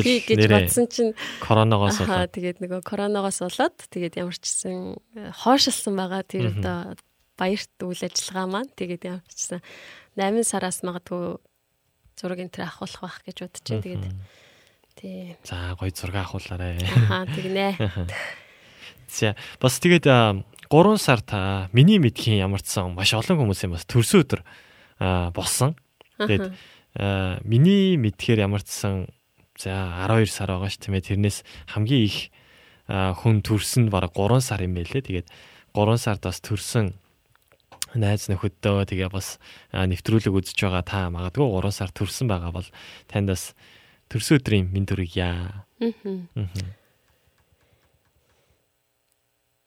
хий гэж бодсон чинь коронавигоос Ахаа болоод тэгээд нөгөө коронавигоос болоод тэгээд ямар ч гэсэн э, хойшилсан байгаа тэр одоо баярт үйл ажиллагаа маань тэгээд ямар ч гэсэн 8 сараас магадгүй зураг энэ төр авахулах байх гэж бодож байна. Тэгээд тий. за гоё зураг авахуулаарай. Ахаа тэгнэ. За бас тэгээд 3 сард а, миний мэдхийн ямарчсан маш олон хүмүүсийн бас төрсөн өдөр болсон. Тэгээд миний мэдхээр ямарчсан за 12 сар байгаа ш тийм ээ тэрнээс хамгийн их хүн төрсөн бараг 3 сар юм байлээ. Тэгээд 3 сард бас төрсөн найз нөхөдөө тэгээ бас нэвтрүүлэг үзэж байгаа та магадгүй 3 сар төрсөн байгаа бол танд бас төрсөн өдрийн мэнд хүргье.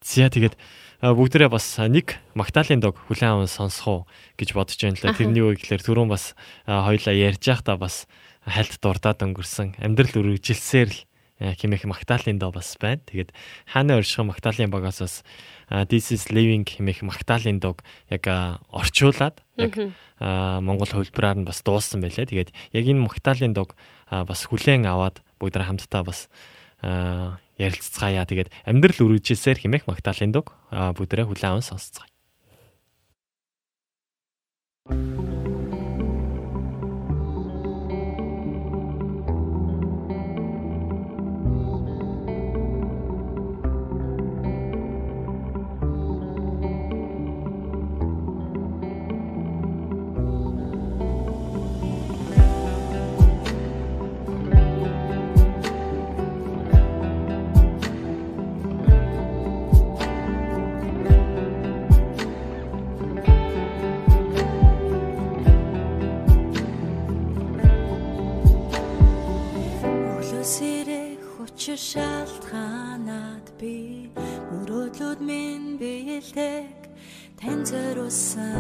За тэгээд а, бүгдээрээ бас нэг Магдалины дог хүлэн аван сонсох уу гэж бодож байна л да. Тэрний үе гэхэлэр түрүүн бас хоёлаа ярьж байхдаа бас хальт дурдаад өнгөрсөн амьдрал үргэлжилсээр л а, хэмээх Магдалины дог бас байна. Тэгээд хааны оршихын Магдалины багаас бас This is living хэмээх Магдалины дог яг орчуулад яг Монгол хөлбраар нь бас дууссан байлээ. Тэгээд яг энэ Магдалины дог бас хүлэн аваад бүгд хамтдаа бас а, ярилцгаая. Тэгээд амьдрал үргэлжилсээр хэмээх Магдалины бүгдээ хүлээн аван сонсцгаая. Биелдэг тань зориулсан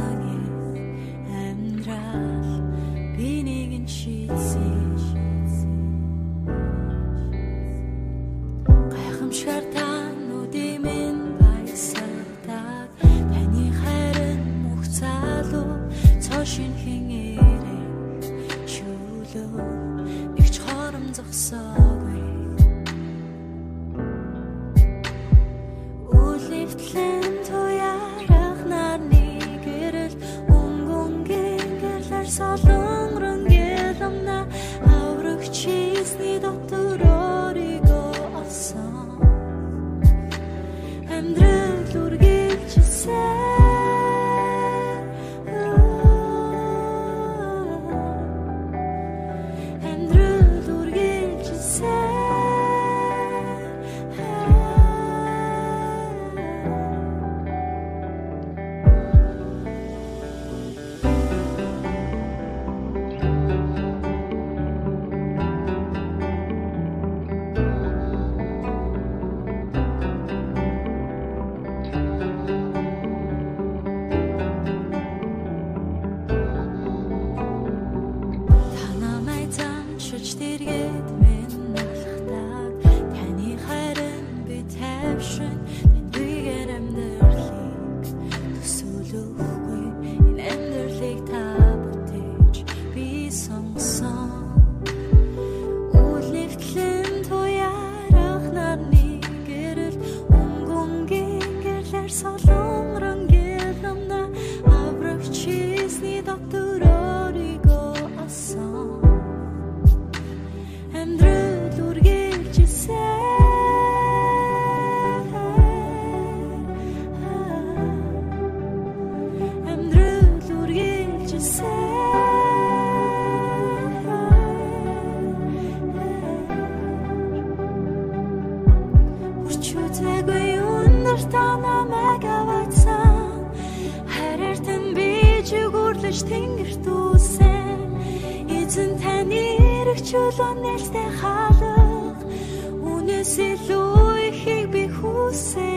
үргэлжилсэн Үрчүүтэйгүй үнэр та намайг аваацсан Харартан би чигүрлэж тэнгэрт үсэн Эзэн таны эрэг чөлөө нэлтэй хаалга. Үнээс илүү ихийг би хүсэж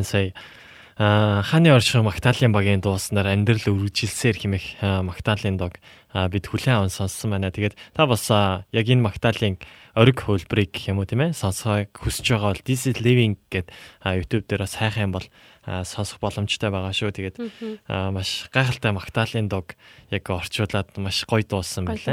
Мэн сая а ханы орших Магдалины багийн дууснаар амьдрал үргэлжилсээр хэмэх Магдалины дог бид хүлэн аван сонссон байна. Тэгээд та бас яг энэ Магдалины ориг хөлбрийг гэх юм уу тийм ээ сонсохыг хүсэж байгаа бол This is living гэд YouTube дээр бас хайх юм бол сонсох боломжтой байгаа шүү. Тэгээд маш гайхалтай Магдалины дог яг орчуулад маш гоё дуусан байлаа.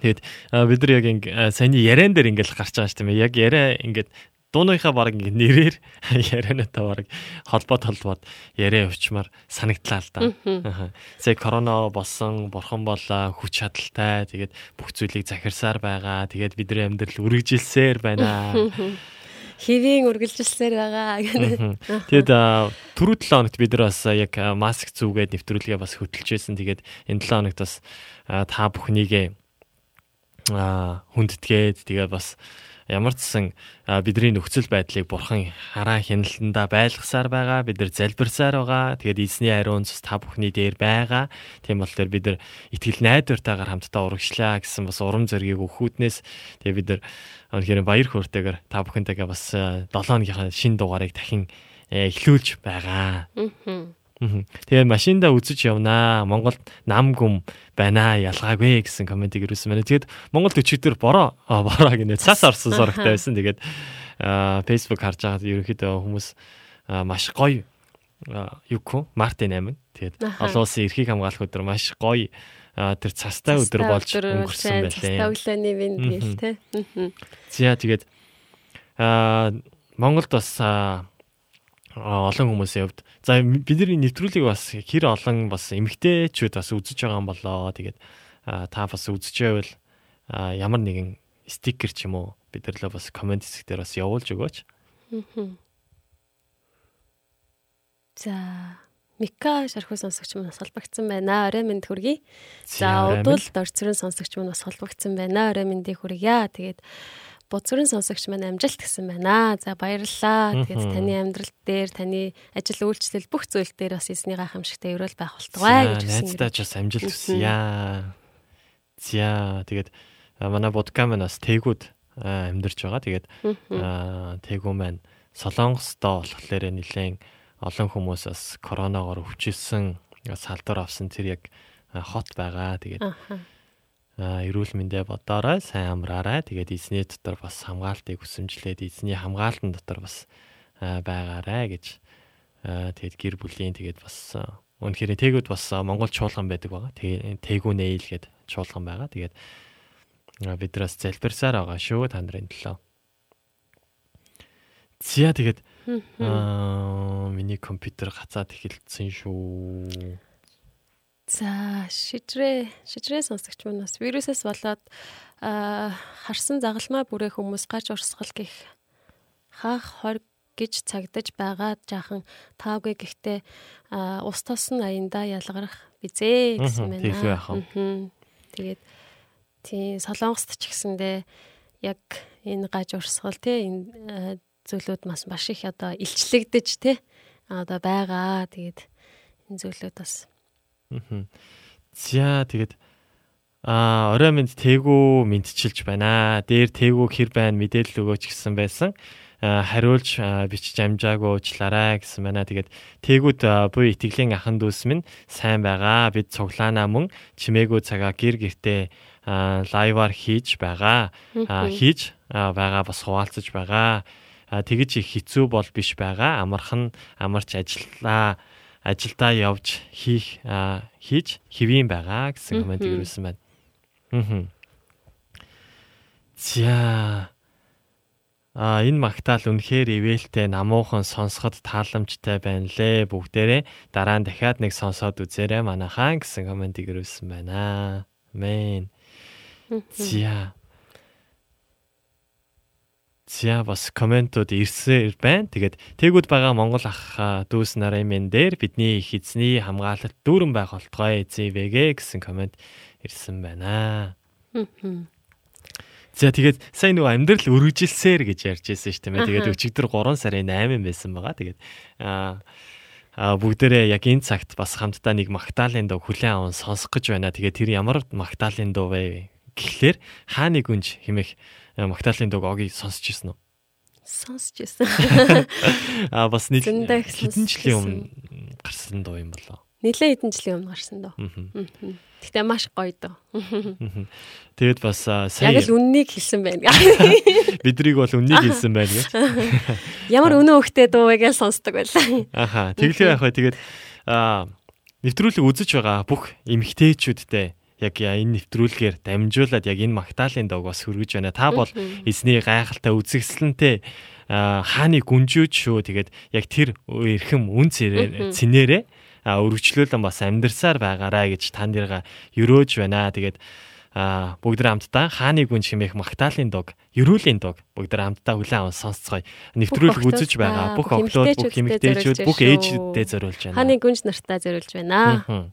Тэгээд бид нар яг ин саяны яриан дээр ингээл гарч байгаа шүү тийм ээ. Яг яриа ингээд дууныхаа баг ингээд нэрээр ярианаатай баг холбоо толбоод яриа өвчмөр санагдлаа л да. Сая корона болсон, бурхан болоо, хүч чадалтай. Тэгээд бүх зүйлийг захирсаар байгаа. Тэгээд бидний амьдрал үргэлжилсээр байна. хэвийн үргэлжилсээр байгаа гэдэг. Тэгэд түрүү 7 хоногт бид нар бас яг маск зүүгээд нэвтрүүлгээ бас хөтөлж байсан. Тэгээд энэ 7 хоногт бас та бүхнийгээ хүндэтгээд тэгээд бас ямар ч сан бидний нөхцөл байдлыг бурхан хараа хяналтанда байлгасаар байгаа. Бид нар залбирсаар байгаа. Тэгээд эзний ариун цус та бүхний дээр байгаа. Тийм болохоор бид нар итгэл найдвартайгаар хамтдаа урагшлаа гэсэн бас урам зоригийг өгөхүүднээс тэгээд бид нар өнөхөр баяр хөөртэйгээр та бүхэнтэйгээ бас 7 өдрийнхаа шин дугаарыг дахин эхлүүлж байгаа. Аа. Тэгээ машиндаа үзэж явнаа. Монголд нам гүм байна ялгаагүй гэсэн комментиг ирүүлсэн байна. Тэгээд Монгол төчигдөр бороо бороо гинэ цаас орсон зурагтай байсан. Тэгээд Facebook харж байгаад ерөнхийдөө хүмүүс маш гоё юуко Мартин 8. Тэгээд олон улсын эрхийг хамгаалах өдөр маш гоё тэр цастай өдөр болж өнгөрсөн байлээ. Цастай өглөөний вин гээл те. За тэгээд аа Монголд бас олон хүмүүсийн хувьд за бидний нэвтрүүлгийг бас хэр олон бас эмгтээчүүд бас үзэж байгаа юм болоо. Тэгээд та бас үзэж байвал ямар нэгэн стикер ч юм уу бидэрлээ бас комент хэсэг дээр бас явуулж өгөөч. За Мика шархуу сонсогч мань бас холбогдсон байна. Орой минь хүргэе. За удвал дорцрын сонсогч мань бас холбогдсон байна. Орой минь хүргье. Тэгээд Буцрын сонсогч маань амжилт гэсэн байна. За баярлалаа. Тэгээд таны амьдрал дээр таны ажил үйлчлэл бүх зүйл дээр бас эзний гайхамшигтай өрөөл байх болтугай гэж хүсэн. Найздаа ч бас амжилт хүсье. За тэгээд манай будкам маань бас тэгүүд амьдарч байгаа. Тэгээд тэгүү маань Солонгостоо болохоор нэлээд олон хүмүүс бас коронавигоор өвчилсэн салдар авсан тэр яг хот байгаа. Тэгээд эрүүл мэндэ бодоорой сайн амраарай. Тэгээд эзний дотор бас хамгаалтыг хүсэмжлээд эзний хамгаалтан дотор бас байгаарай гэж тэгээд гэр бүлийн тэгээд бас үнэхээр тэгүүд бас Монгол чуулган байдаг байгаа. Тэгээ тэгүү нэйл гээд чуулган байгаа. Тэгээд бидраас залбирсаар байгаа шүү та нарын төлөө. Зя тэгээд аа миний компьютер гацаад эхэлсэн шүү. За шижрээ шижрээ сонсогч маань бас вирусээс болоод харсан загалмай бүрээ хүмүүс гарч урсгал гих хаах хор гэж цагдаж байгаа жаахан таавгүй гэхдээ ус тосон аянда ялгарах бизээ гэсэн байна. Тэгээд тийм солонгост ч гэсэндээ яг энэ гаж урсгал тий энэ зүйлүүд бас маш их одоо илчлэгдэж тий одоо байгаа. Тэгээд энэ зүйлүүд бас За тэгээд а орой минь тэгүү мэдчилж байна. Дээр тэгүү хэр байна мэдээлэл өгөөч гэсэн байсан. хариулж бичиж амжаагүй уучлаарай гэсэн байна. Тэгээд тэгүүд буй итгэлийн ахан дүүс минь сайн байгаа. Бид цуглаанаа мөн чимээгүй цагаа гэр гертэ лайваар хийж байгаа. хийж байгаа бас хуваалцаж байгаа. тэгэж их хэцүү бол биш байгаа. Амархан амарч ажиллаа ажилдаа явж хийх хийж хэвэн байгаа гэсэн комент ирүүлсэн байна. Аа. За А энэ магтаал үнэхээр ивэлтэй намуухан сонсоход тааламжтай байна лээ. Бүгдээрээ дараа нь дахиад нэг сонсоод үзээрэй манайхаа гэсэн комментиг ирүүлсэн байна. Амен. За За бас комментууд ирсээр байна. Тэгээд тэгүүд байгаа Монгол ах дүүс нарын мен дээр бидний их эзний хамгаалалт дүүрэн байх болтгой эзэвэгэ гэсэн коммент ирсэн байна. За тэгээд сайн нөгөө амьдрал өргөжилсээр гэж ярьж байсан шүү дээ. Тэгээд өчигдөр 3 сарын 8 байсан байгаа. Тэгээд аа а бүгдээрээ яг энэ цагт бас хамтдаа нэг магтаалын дуу хүлэн аван сонсох гэж байна. Тэгээд тэр ямар магтаалын дуу вэ гэхлээр хааны гүнж хэмэх Магдалины дог огийг сонсч ирсэн үү? Сонсч ирсэн. Аа бас нэг хэдэн жилийн өмнө гарсан дуу юм болоо. Нилээ хэдэн жилийн өмнө гарсан дуу. Гэтэ маш гоё доо. Тэгэд бас сая Яг л үннийг хэлсэн байна. Бидрийг бол үннийг хэлсэн байна гэж. Ямар өнөө хөхтэй дуу вэ гэж сонсдог байлаа. Аха. Тэглээ вэ? Тэгээд аа нэвтрүүлэг үзэж байгаа бүх эмгтээчүүдтэй яг энэ нэвтрүүлгээр дамжуулаад яг энэ магтаалын дог бас хөргөж байна. Та бол эзний гайхалтай үзэгсэлэнтэй хааны гүнжүүд шүү. Тэгээд яг тэр эрхэм үн цэнээрээ өргөжлүүлэн бас амьдрсаар байгаарай гэж танд ирга өрөөж байна. Тэгээд а бүгд хамтдаа хааны гүн чимээх магтаалын дог, ерөөлийн дог бүгд хамтдаа хүлээн аван сонсцгоё. Нэвтрүүлэг үзэж байгаа бүх оглоод бүх эмэгтэйчүүд бүх ээжүүдэд зориулж байна. Хааны гүнж нартаа зориулж байна. За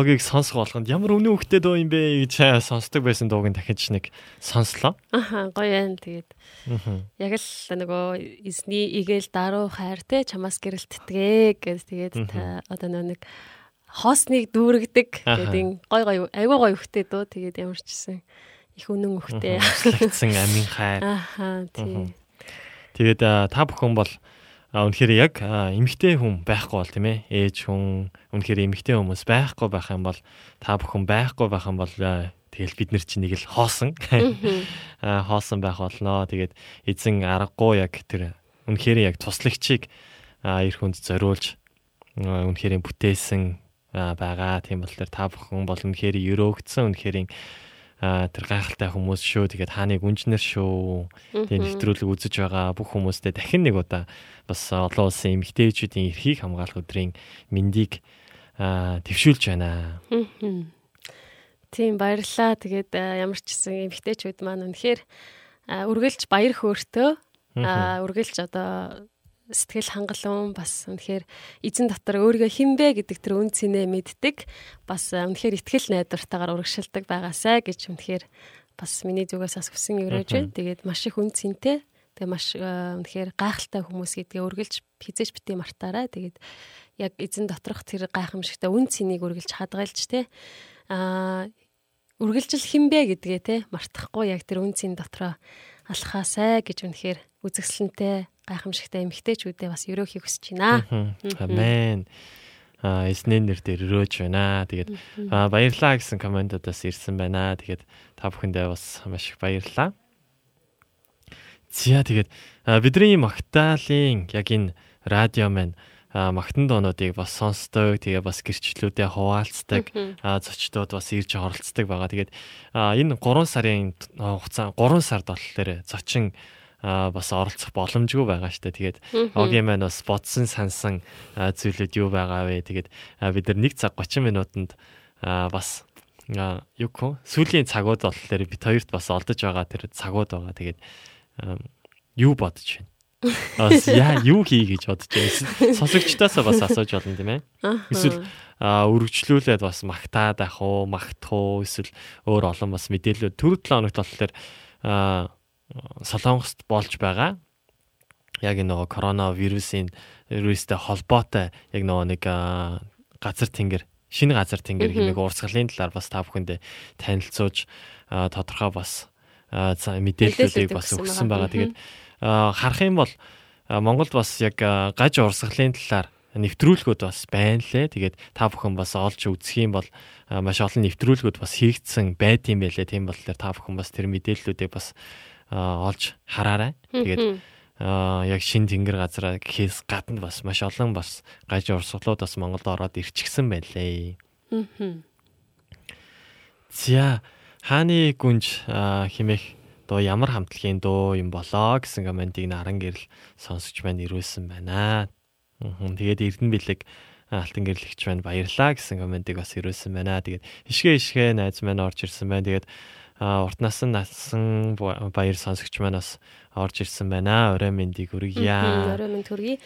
огийг сонсох болгонд ямар өнөө хөхтэй дөө юм бэ гэж сонсдог байсан дууг нь дахиж нэг сонслоо. Аха гоё юм тэгээд. Яг л нөгөө эзний игээл даруу хайр те чамаас гэрэлтдэг гэж тэгээд та одоо нэг хоосныг дүүргдэг гэдэг гой гой айгүй гой хөхтэй дөө тэгээд ямар ч гэсэн их үнэн хөхтэй. Аслагдсан амин хайр. Аха тий. Тэгээд а, та бүхэн бол үнэхээр яг эмгтэй хүн байхгүй бол тийм ээ ээж хүн үнэхээр эмгтэй хүмүүс байхгүй байх юм бол та бүхэн байхгүй байх юм бол тэгэл бид нар чинь нэг л хоосон а, хоосон байх болно. Тэгээд эзэн аргагүй яг тэр үнэхээр яг туслагчийг эр хүнд зориулж үнэхээр бүтээсэн байгаа. Тийм бол тэр та бүхэн бол үнэхээр өрөөгдсөн үнэхээр тэр гайхалтай хүмүүс шүү. Тэгээд хааныг үнжнэр шүү. Тэгээд нэвтрүүлэг үзэж байгаа бүх хүмүүстээ дахин нэг удаа бас олон улсын эмэгтэйчүүдийн эрхийг хамгаалах өдрийн мэндийг төвшүүлж байна. Тийм баярлаа. Тэгээд ямар ч гэсэн эмэгтэйчүүд маань үнэхээр үргэлж баяр хөөртөө үргэлж одоо сэтгэл хангалуун бас үнэхээр эзэн дотор өөрийгөө хинбэ гэдэг тэр үн цэнэ мэддэг бас үнэхээр ихтгэл найдвартайгаар урагшилдаг байгаасай гэж үнэхээр бас миний зүгээс бас хүсэн өрөөж байна. Тэгээд маш их үн цэнтэй тэгээ маш үнэхээр гайхалтай хүмүүс гэдгээ үргэлж хизээч битгий мартаарай. Тэгээд яг эзэн доторх тэр гайхамшигтай үн цэнийг үргэлж хадгалж те аа үргэлжил хинбэ гэдгээ те мартахгүй яг тэр үн цэн дотроо алхаасай гэж үнэхээр үзэсгэлэнтэй гайхамшигтай эмгтээчүүдээ бас өрөөхийг хүсэж байна. Амен. А эсний нэр дээр өрөөж байна. Тэгээд баярлаа гэсэн комментодоос ирсэн байна. Тэгээд та бүхэндээ бас маш их баярлаа. За тэгээд бидний магтаалын яг энэ радио маань магтан доонуудыг бас сонсдог. Тэгээ бас гэрчлүүдээ хуваалцдаг. Зочдод бас ирж оролцдог байгаа. Тэгээд энэ 3 сарын хугацаа 3 сард болохоор зочин бас оролцох боломжгүй байгаа штэ. Тэгээд огийн маань бас бодсон сансан зүйлүүд юу байгаа вэ? Тэгээд бид нар 1 цаг 30 минутанд бас юу гоо сүүлийн цагууд болохоор бид хоёрт бас олдож байгаа тэр цагууд байгаа. Тэгээд юу бодож байна? Бас яа юу хий гэж бодож байна. Сонсогчдоосоо бас асууж болно тийм ээ. Эсвэл өргөжлүүлээд бас магтаад ах уу, магтах уу, эсвэл өөр олон бас мэдээлэл төр 7 хоногт болохоор Солонгост болж байгаа. Яг энэ нөгөө коронавирусын вирустэй холбоотой яг нөгөө нэг газар тэнгэр шинэ газар тэнгэр хэмээх урсгалын талаар бас та бүхэндээ танилцуулж тодорхой бас мэдээллүүдийг бас өгсөн байгаа. Тэгээд харах юм бол Монголд бас яг гаж урсгалын талаар нэвтрүүлгүүд бас байна лээ. Тэгээд та бүхэн бас олж үзэх юм бол маш олон нэвтрүүлгүүд бас хийгдсэн байт юм байлээ. Тийм болохоор та бүхэн бас тэр мэдээллүүдийг бас олж хараарай. Тэгээд яг шин тэнгэр газараа гэхээс гадна бас маш олон бас гаж урсгалууд бас Монголд ороод ирчихсэн байлээ. За хааны гүнж химэх доо ямар хамтлагийн дөө юм болоо гэсэн комментиг наран гэрэл сонсож байна ирүүлсэн байна. Тэгээд Эрдэнэ бэлэг алтан гэрлэгч байна баярлаа гэсэн комментиг бас ирүүлсэн байна. Тэгээд ишгэ ишгэ найз маань орж ирсэн байна. Тэгээд уртнаас нь насан баяр сонсогч маань бас орж ирсэн байна. Орой мэндийг хүргье. Орой мэнд хүргье.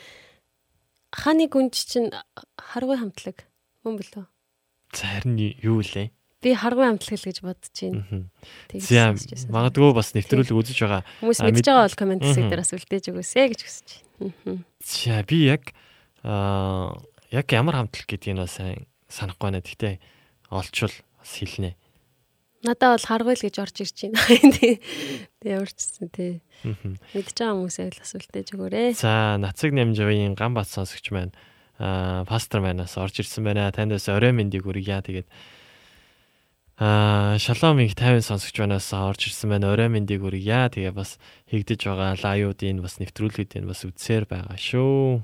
Хааны гүнж чинь харгуй хамтлаг мөн билүү? Зарим юу лээ? Би харгуй амтлаг л гэж бодож байна. Тийм. Магадгүй бас нэвтрүүлэг үзэж байгаа. Хүмүүс мэдж байгаа бол комент хэсэг дээр бас үлдээж өгөөсэй гэж хүсэж байна. За би яг аа яг ямар хамтлаг гэдгийг нь сайн санахгүй байна. Гэхдээ олчвол бас хэлнэ. Надаа бол харгуй л гэж орж ирж байна. Тэг ямар ч гэсэн тий. Мэдж байгаа хүмүүсээ л асуултээж өгөөрэй. За нацэг нэмжвийн ган бат сонсогч маань аа пастор манаас орж ирсэн байна. Танд бас орой мэндийг хүргье. Тэгээд Аа шалом их 50 сонсогч банаас орж ирсэн байна. Орой мэндийг хүргье. Тэгээ бас хийгдэж байгаа лаюудын бас нэвтрүүлгүүдийн бас үзсээр байгаа шүү.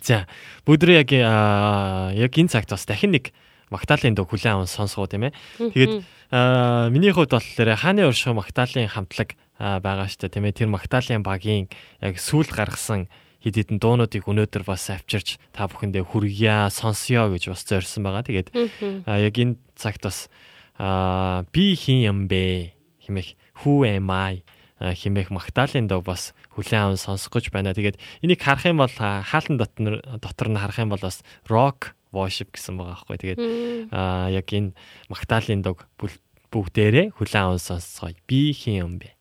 За бүдрээ яг яг энэ цагт бас дахин нэг Магдалины дуу хүлэн аван сонсгоо тийм ээ. Тэгээд миний хувьд болохоор хааны уршиг Магдалины хамтлаг байгаа дээ тийм ээ. Тэр Магдалины багийн яг сүүл гаргасан хэд хэдэн дуунуудыг өнөөдөр бас авчирч та бүхэндээ хүргье сонсё гэж бас зорьсон байгаа. Тэгээд яг энэ цагт бас би хин юм бэ хэмээх who am I хэмээх магтаалын дог бас хүлээн аван сонсох гэж байна. Тэгээд энийг харах юм бол хаалтан дотор дотор нь харах юм бол бас rock worship гэсэн байгаа байхгүй. Тэгээд аа яг энэ Магдалины дуг бүгдээрээ хүлээн аван сонсгоё. Би хин юм бэ?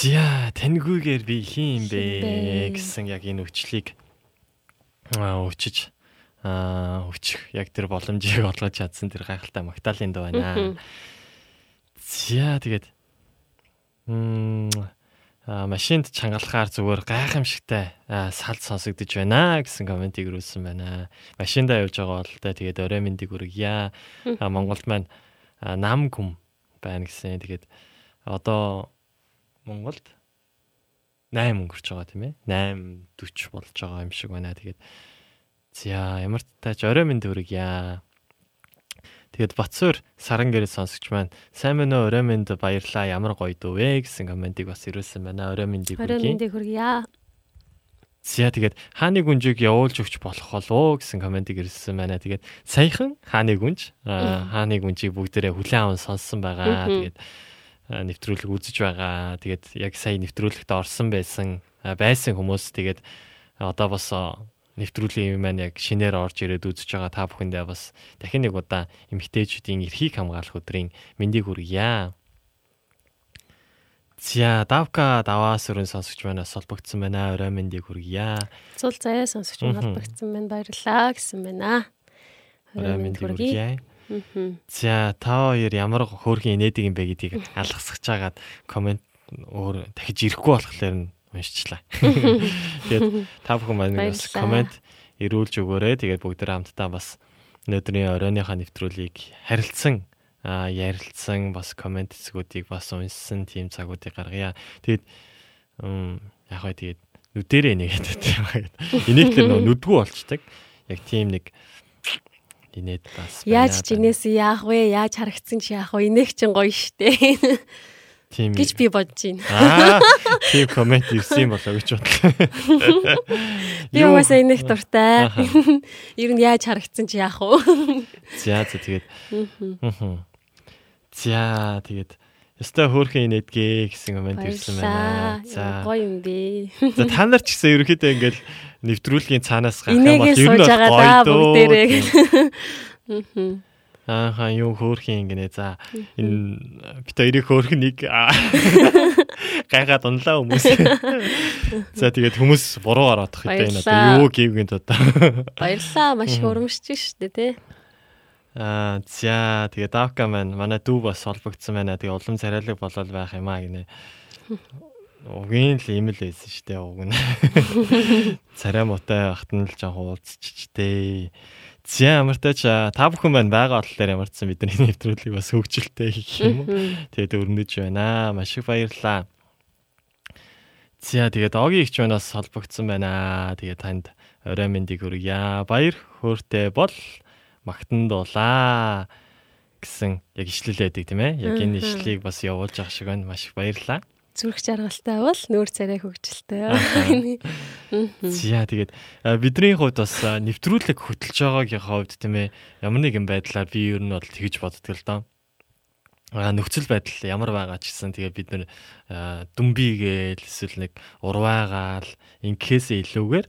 За таньгүйгээр би хин юм бэ гэсэн яг энэ өвчлийг өчөж аа өчих яг тэр боломжийг олгож чадсан тэр гайхалтай Магдалины дуу байна. За тэгээд м а машинд чангалахаар зүгээр гайхамшигтай аа, салд сонсогдож байна гэсэн комментиг өрүүлсэн байна. Машиндаа явж байгаа бол тэ тэгээд орой мэндийг хүргье. Монголд маань нам гүм байна гэсэн. Тэгээд одоо Монголд 8 өнгөрч байгаа тийм ээ. 8:40 болж байгаа юм шиг байна. Тэгээд за ямар ч тач орой минь төргийа. Тэгээд Батсуур саран гэрэл сонсогч маань сайн мэнэ орой минь баярлаа. Ямар гоё дөө гэсэн комментиг бас ирүүлсэн байна. Орой минь Орой хүргэе. мэндийг хүргье. За тэгээд хааны гүнжийг явуулж өгч болох болоо гэсэн комментиг ирсэн байна. Тэгээд саяхан хааны гүнж аа, хааны гүнжийг бүгдээрээ хүлээн аван сонссон байгаа. Тэгээд аа, нэвтрүүлэг үзэж байгаа. Тэгээд яг сая нэвтрүүлэгт орсон байсан байсан хүмүүс тэгээд одоо бас нэвтрүүлгийн юм маань яг шинээр орж ирээд үзэж байгаа та бүхэндээ бас дахин нэг удаа эмгтээчүүдийн эрхийг хамгаалах өдрийн мэндийг хүргье. За давка даваас өрн сонсогч манаас холбогдсон байна. Орой мэндийг хүргье. Цул заяа сонсогч Мгм. холбогдсон байна. Баярлалаа гэсэн байна. Орой мэндийг хүргье. За та хоёр ямар хөөрхөн инээдэг юм бэ гэдгийг алгасгаж хагаад комент өөр дахиж ирэхгүй болохоор нь уншчлаа. Тэгээд та бүхэн маань бас комент ирүүлж өгөөрэй. Тэгээд бүгдээ хамтдаа бас өнөөдрийн оройныхаа нэвтрүүлгийг харилцсан а ярилцсан бас комент хэсгүүдийг бас уншсан тийм цагуудыг гаргая. Тэгээд яг хөө тэгээд нүдэрээ нэгээд байдаг. Инээхлэр нөө нүдгүү болчдаг. Яг тийм нэг инээд бас Яаж байна. ч инээс яах вэ? Яаж харагдсан ч яах вэ? Инех чин гоё штэ. тийм гэж би бодож байна. Аа тийм комент ирсэн болоо гэж бодлоо. Би угаасаа инех дуртай. Ер нь яаж харагдсан ч яах вэ? За за тэгээд. За тэгээд Ястай хөөрхөн инээдгээ гэсэн комент ирсэн байна. За Гоё юм бэ. за та нар ч гэсэн ерөөхдөө ингээл нэвтрүүлгийн цаанаас гарах юм бол ер нь гоё дөө. Ааха юу хөөрхөн ингэнэ за энэ бит хоёрыг хөөрхнийг аа, гайхаад унлаа хүмүүс. За тэгээд хүмүүс буруу ороод их энэ Баярлалаа. одоо юу гэвгэнд одоо. Баярлаа. Маш их урамшиж штэ тий. Аа за тэгээ давка маань манай дүү бас холбогдсон байна. Тэгээ улам царайлаг болол байх юм аа гинэ. Угийн л ийм л байсан шүү дээ уг нь. Царай муутай байхад нь л жоохон уулзчихжтэй. За ямартайч та бүхэн маань байгаа болохоор ямарчсан бидний нэвтрүүлгийг бас хөгжилтэй хийх юм уу. Тэгээд өрнөж байна. Маш их баярлалаа. За тэгээд огийн ихч манаас холбогдсон байна. Тэгээд танд орой мэндийг хүргье. Баяр хөөртэй бол магтан дуулаа гэсэн яг ишлэл байдаг тийм ээ. Яг энэ ишлэлийг бас явуулж авах шиг байна. Маш их баярлалаа. Зүрх жаргалтай бол нүүр царай хөгжилтэй. За тэгээд бидний хувьд бас нэвтрүүлэг хөтлж байгаагийн хувьд тийм ээ ямар нэгэн байдлаар би ер нь бол тэгж боддог л доо. А нөхцөл байдал ямар байгаа ч гэсэн тэгээ бид нэр дүмбигээл эсвэл нэг урваагаал инкээсээ илүүгээр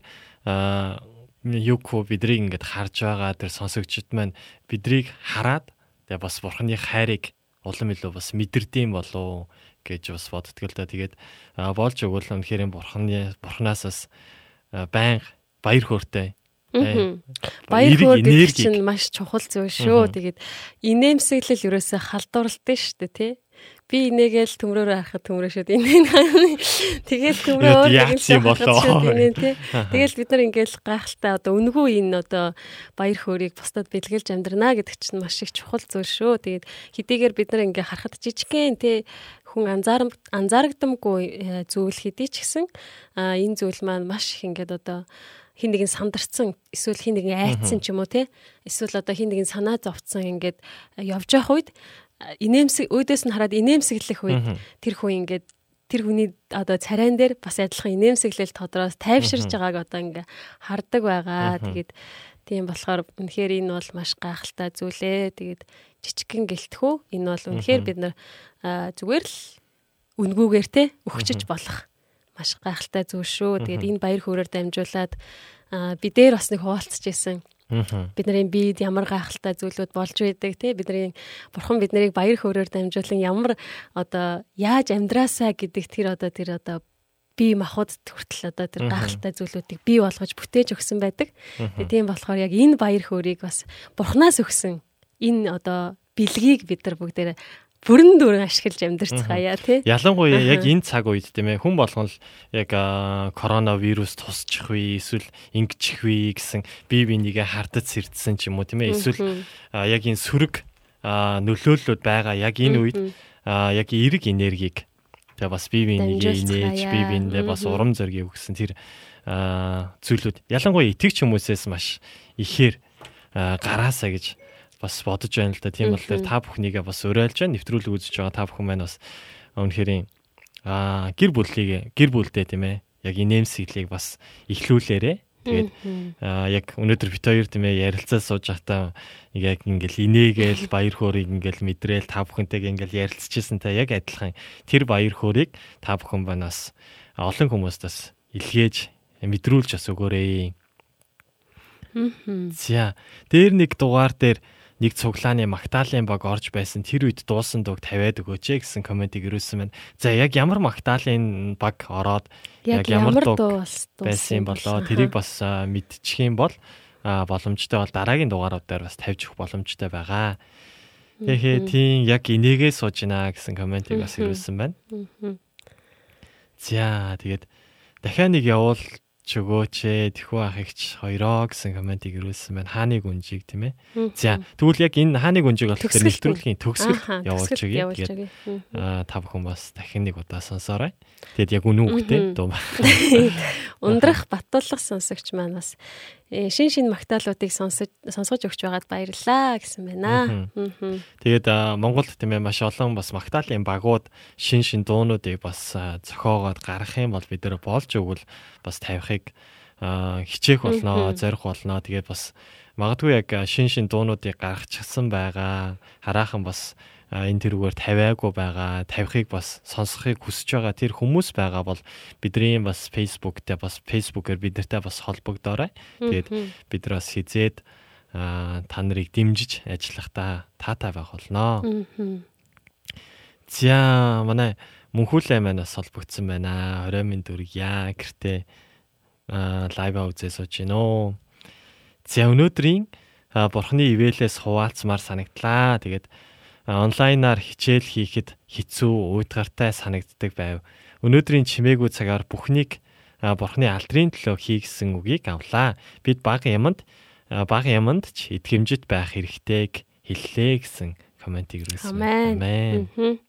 а юуко бидрийг ингээд харж байгаа тэр сонсогчд маань бидрийг хараад тэгээ бас бурхны хайрыг улам илүү бас мэдэрдэм болов гэж бас боддог л да. Тэгээд болж өгвөл үнэхээр бурхны бурхнаас бас байнга баяр хөөртэй. Баяр хөөр гэдэг чинь маш чухал зүйл шүү. Тэгээд инээмсэглэл ерөөсөө халдварлалтай шүү дээ тий. Би инээгээл төмрөөр харахад төмрөөшөд инээ. Тэгэл төмрөө өөр юм болоо. Тэгэл бид нар ингээл гайхалтай одоо үнгүү энэ одоо баяр хөөргийг бусдад бэлгэлж амьдрнаа гэдэг чинь маш их чухал зүйл шүү. Тэгээд хэдийгээр бид нар ингээ харахад жижигхэн тий хүн анзаар анзаарагдамгүй э, зүйл хэдий ч гэсэн энэ зүйл маань маш их ингээд одоо хин нэгэн сандарцсан эсвэл хин нэгэн айцсан ч юм уу те эсвэл одоо хин нэгэн санаа зовцсон ингээд э, явж явах үед инээмсэг өөдөөс нь хараад инээмсэглэх үед тэр хүн ингээд тэр хүний одоо царайн дээр бас адилхан инээмсэглэл тодроос тайвширж байгааг одоо ингээ хардаг байгаа. Тэгээд тийм болохоор үнэхээр энэ бол маш гайхалтай зүйлээ. Тэгээд жижигхэн гэлтхүү. Энэ бол үнэхээр бид нар зүгээр л үнгүүгээр те өгчөж болох маш гайхалтай зүйл шүү. Тэгээд энэ баяр хөөрөөр дамжуулаад а, би дээр бас нэг хуваалцж исэн бидний биед ямар гайхалтай зүйлүүд болж байдаг те? Бидний бурхан бид нарыг баяр хөөрөөр дамжуулан ямар одоо яаж амьдраасаа гэдэг тэр одоо тэр одоо бие махбод хүртэл одоо тэр гайхалтай зүйлүүдийг бий болгож бүтээж өгсөн байдаг. Тэгээ тийм болохоор яг энэ баяр хөөргийг бас бурханаас өгсөн энэ одоо бэлгийг бид нар бүгдээрээ бүрэн дүүрэн ашиглаж амьдарцгаая тий. Ялангуяа яг энэ цаг үед тийм ээ хүн болгон л яг коронавирус тусчих вэ эсвэл ингэчих вэ гэсэн бие бинийгээ хардаж сэрдсэн ч юм уу тийм ээ эсвэл яг энэ сөрөг нөлөөллүүд байгаа яг энэ үед яг эерэг энергийг тэгээ бас бие биенийгээ инээж бие биендээ бас урам зориг өгсөн тэр зүйлүүд. Ялангуяа итгэж хүмүүсээс маш ихээр гараасаа гэж бас бодож байна л да. Тийм болохоор та бүхнийгээ бас уриалж байна. Нэвтрүүлэг үзэж байгаа та бүхэн маань бас үнэхээр а гэр бүлийг гэр бүлдээ тийм ээ яг инээмсэглийг бас ихлүүлээрэ. Тэгээд аа яг өнөөдөр бит хоёр тийм ээ ярилцаа сууж байхдаа яг ингээл инээгээл баяр хөөргийг ингээл мэдрээл та бүхэнтэйг ингээл ярилцчихсан та яг адилхан тэр баяр хөөргийг та бүхэн банаас олон хүмүүст бас илгээж мэдрүүлж бас өгөөрэй. За дээр нэг дугаар дээр нэг цуглааны Магдалины баг орж байсан тэр үед дуусан дуг тавиад өгөөч ээ гэсэн комментиг ирүүлсэн байна. За яг ямар Магдалины баг ороод Яг ямар дуу байсан юм болоо тэрийг бас мэдчих юм бол боломжтой бол дараагийн дугааруудаар бас тавьж өгөх боломжтой байгаа. Тэгэхээр тийм яг инээгээ сууж гинэ гэсэн комментиг бас ирүүлсэн байна. За тэгээд дахиад нэг явуул ч өгөөч ээ тэхүү ах ихч хоёроо гэсэн комментиг ирүүлсэн байна. Хааны гүнжийг тийм ээ. За тэгвэл яг энэ хааны гүнжийг бол тэгэхээр Төгсгөлт нэвтрүүлгийн төгсгөл явуулж өгье. Тэгээд аа, та бүхэн бас дахин нэг удаа сонсоорой. Тэгээд яг үнэн үгтэй дуу. Ундрах Баттуулах сонсогч маань бас шин шин магтаалуудыг сонсож сонсгож өгч байгаад баярлалаа гэсэн байна. Тэгээд аа, Монголд тийм ээ маш олон бас магтаалын багууд шин шин дуунуудыг бас зохиогоод гаргах юм бол бид нэр болж өгвөл бас тавихыг хичээх болноо, Мгм. зорих болноо. Тэгээд бас магадгүй яг шин шин дуунуудыг гаргачихсан байгаа. Хараахан бас энэ тэрүүгээр тавиагүй байгаа, тавихыг бас сонсохыг хүсэж байгаа тэр хүмүүс байгаа бол бидний бас Facebook дээр бас Facebook-ээр бид нартай бас холбогдоорой. Тэгээд бид нар бас хизээд та нарыг дэмжиж ажиллахдаа таатай байх болноо. За манай мөнхүүлээ маань бас холбогдсон байна. 20 минут үргийа гэртээ аа лайва үзээ сууж гинөө. За өнөөдрийн бурхны ивэлээс хуваалцмаар санагдлаа. Тэгээд онлайнаар хичээл хийхэд хэцүү, уйдгартай санагддаг байв. Өнөөдрийн чимээгүй цагаар бүхнийг бурхны алдрын төлөө хий гэсэн үгийг авлаа. Бид баг яманд баг яманд ч итгэмжит байх хэрэгтэйг хэллээ гэсэн комментиг ирүүлсэн. Амен.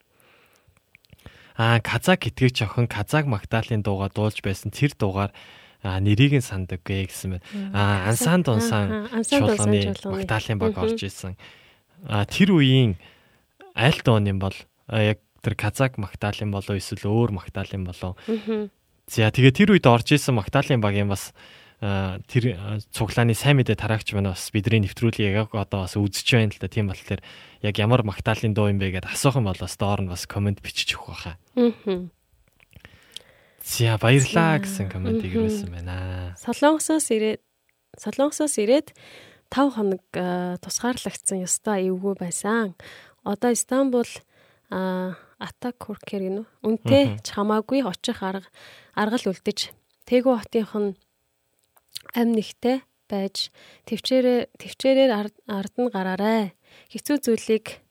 Аа казак итгэгч охин казак Магдалины дууга дуулж байсан тэр дуугаар аа нэрийг нь сандаггүй гэсэн байна. Аа ансан дунсан чуулганы. Магдалины баг орж исэн. Аа тэр үеийн аль дуун юм бол яг тэр казак Магдалины болоо эсвэл өөр Магдалины болоо. За тэгээ тэр үед орж исэн Магдалины багийн бас аа, тэр аа, цуглааны сайн мэдээ тараагч байна бас бидний нэвтрүүлгийг яг одоо бас үзэж байна л да. Тийм болохоор яг ямар Магдалины дуу юм бэ гэдээ асуух юм бол бас доор нь бас комент бичиж өгөх байхаа. За баярлаа гэсэн комментиг мгм. ирүүлсэн байна. Солонгосоос ирээд Солонгосоос ирээд 5 хоног тусгаарлагдсан ёстой эвгүй байсан. Одоо Стамбул а Атакуркер гинөө. Үнтэй ч хамаагүй очих арга аргал үлдэж Тэгүү хотынх нь амь нэгтэй байж төвчээрээ төвчээрээр ард нь гараарай. Хэцүү зүйлийг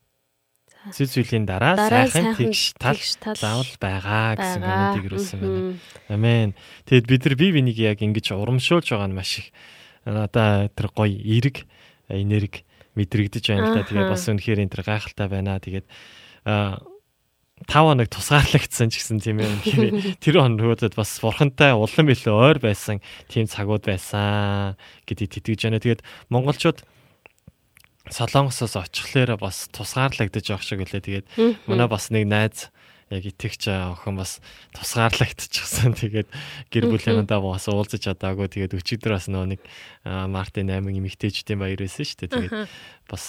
Зүй зүйлийн дараа сайхан тэгш тал заавал байгаа гэсэн комментиг ирүүлсэн байна. Амен. Тэгэд бид нар бие бинийг яг ингэж урамшуулж байгаа нь маш их надаа тэр гоё эерэг энерги мэдрэгдэж байна л да. Тэгээд бас үнэхээр энэ тэр гайхалтай байна. Тэгээд аа 5 хоног тусгаарлагдсан ч гэсэн тийм ээ. үнэхээр Тэр хоногудад бас бурхантай улам илүү ойр байсан тийм цагууд байсан гэдгийг тэтгэж байна. Тэгээд монголчууд Солонгосоос очихлоороо бас тусгаарлагдаж явах шиг үлээ. Тэгээд манай бас нэг найз яг итгэгч охин бас тусгаарлагдчихсан. Тэгээд гэр бүлийнхэнтэй бас уулзаж чадаагүй. Тэгээд өчигдөр бас нөө нэг Мартин 8 эмэгтэйчдийн баяр байсан шүү дээ. Тэгээд бас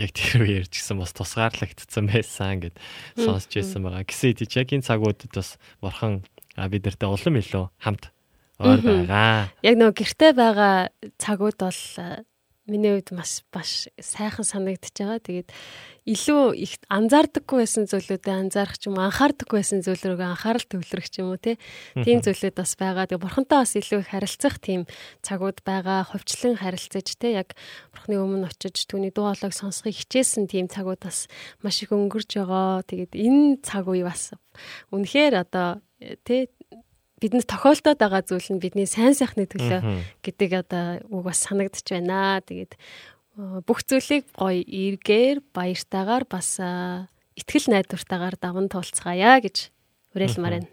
яг тэр үеэр ч гэсэн бас тусгаарлагдсан байсан гэд сонсч байсан байгаа. Гэсэн тийч яг энэ цагуудад бас бурхан бид нартай улам илүү хамт ойр байгаа. Яг нөгөө гэрте байгаа цагууд бол миний хувьд маш баш сайхан санагдчихж байгаа. Тэгээд илүү их анзаардаггүй байсан зүйлүүдэд анзаарах ч юм уу, анхаардаггүй байсан зүйл рүүгээ анхаарал төвлөрөх ч юм уу. Тийм зүйлүүд бас байгаа. Тэгээд бурхантай бас илүү их харилцах тийм цагууд байгаа. Хувьчлан харилцаж те яг бурхны өмнө очиж түүний дуу хоолойг сонсохыг хичээсэн тийм цагууд бас маш их өнгөрч байгаа. Тэгээд энэ цаг үе бас үнэхээр одоо э, те бидэнд тохиолдоод байгаа зүйл нь бидний сайн сайхны төлөө гэдэг одоо үг бас санагдчих байна. Тэгээд бүх зүйлийг гоё эргээр баяртайгаар бас аа, ихтгэл найдвартайгаар даван туулцгаая гэж уриалмаар байна.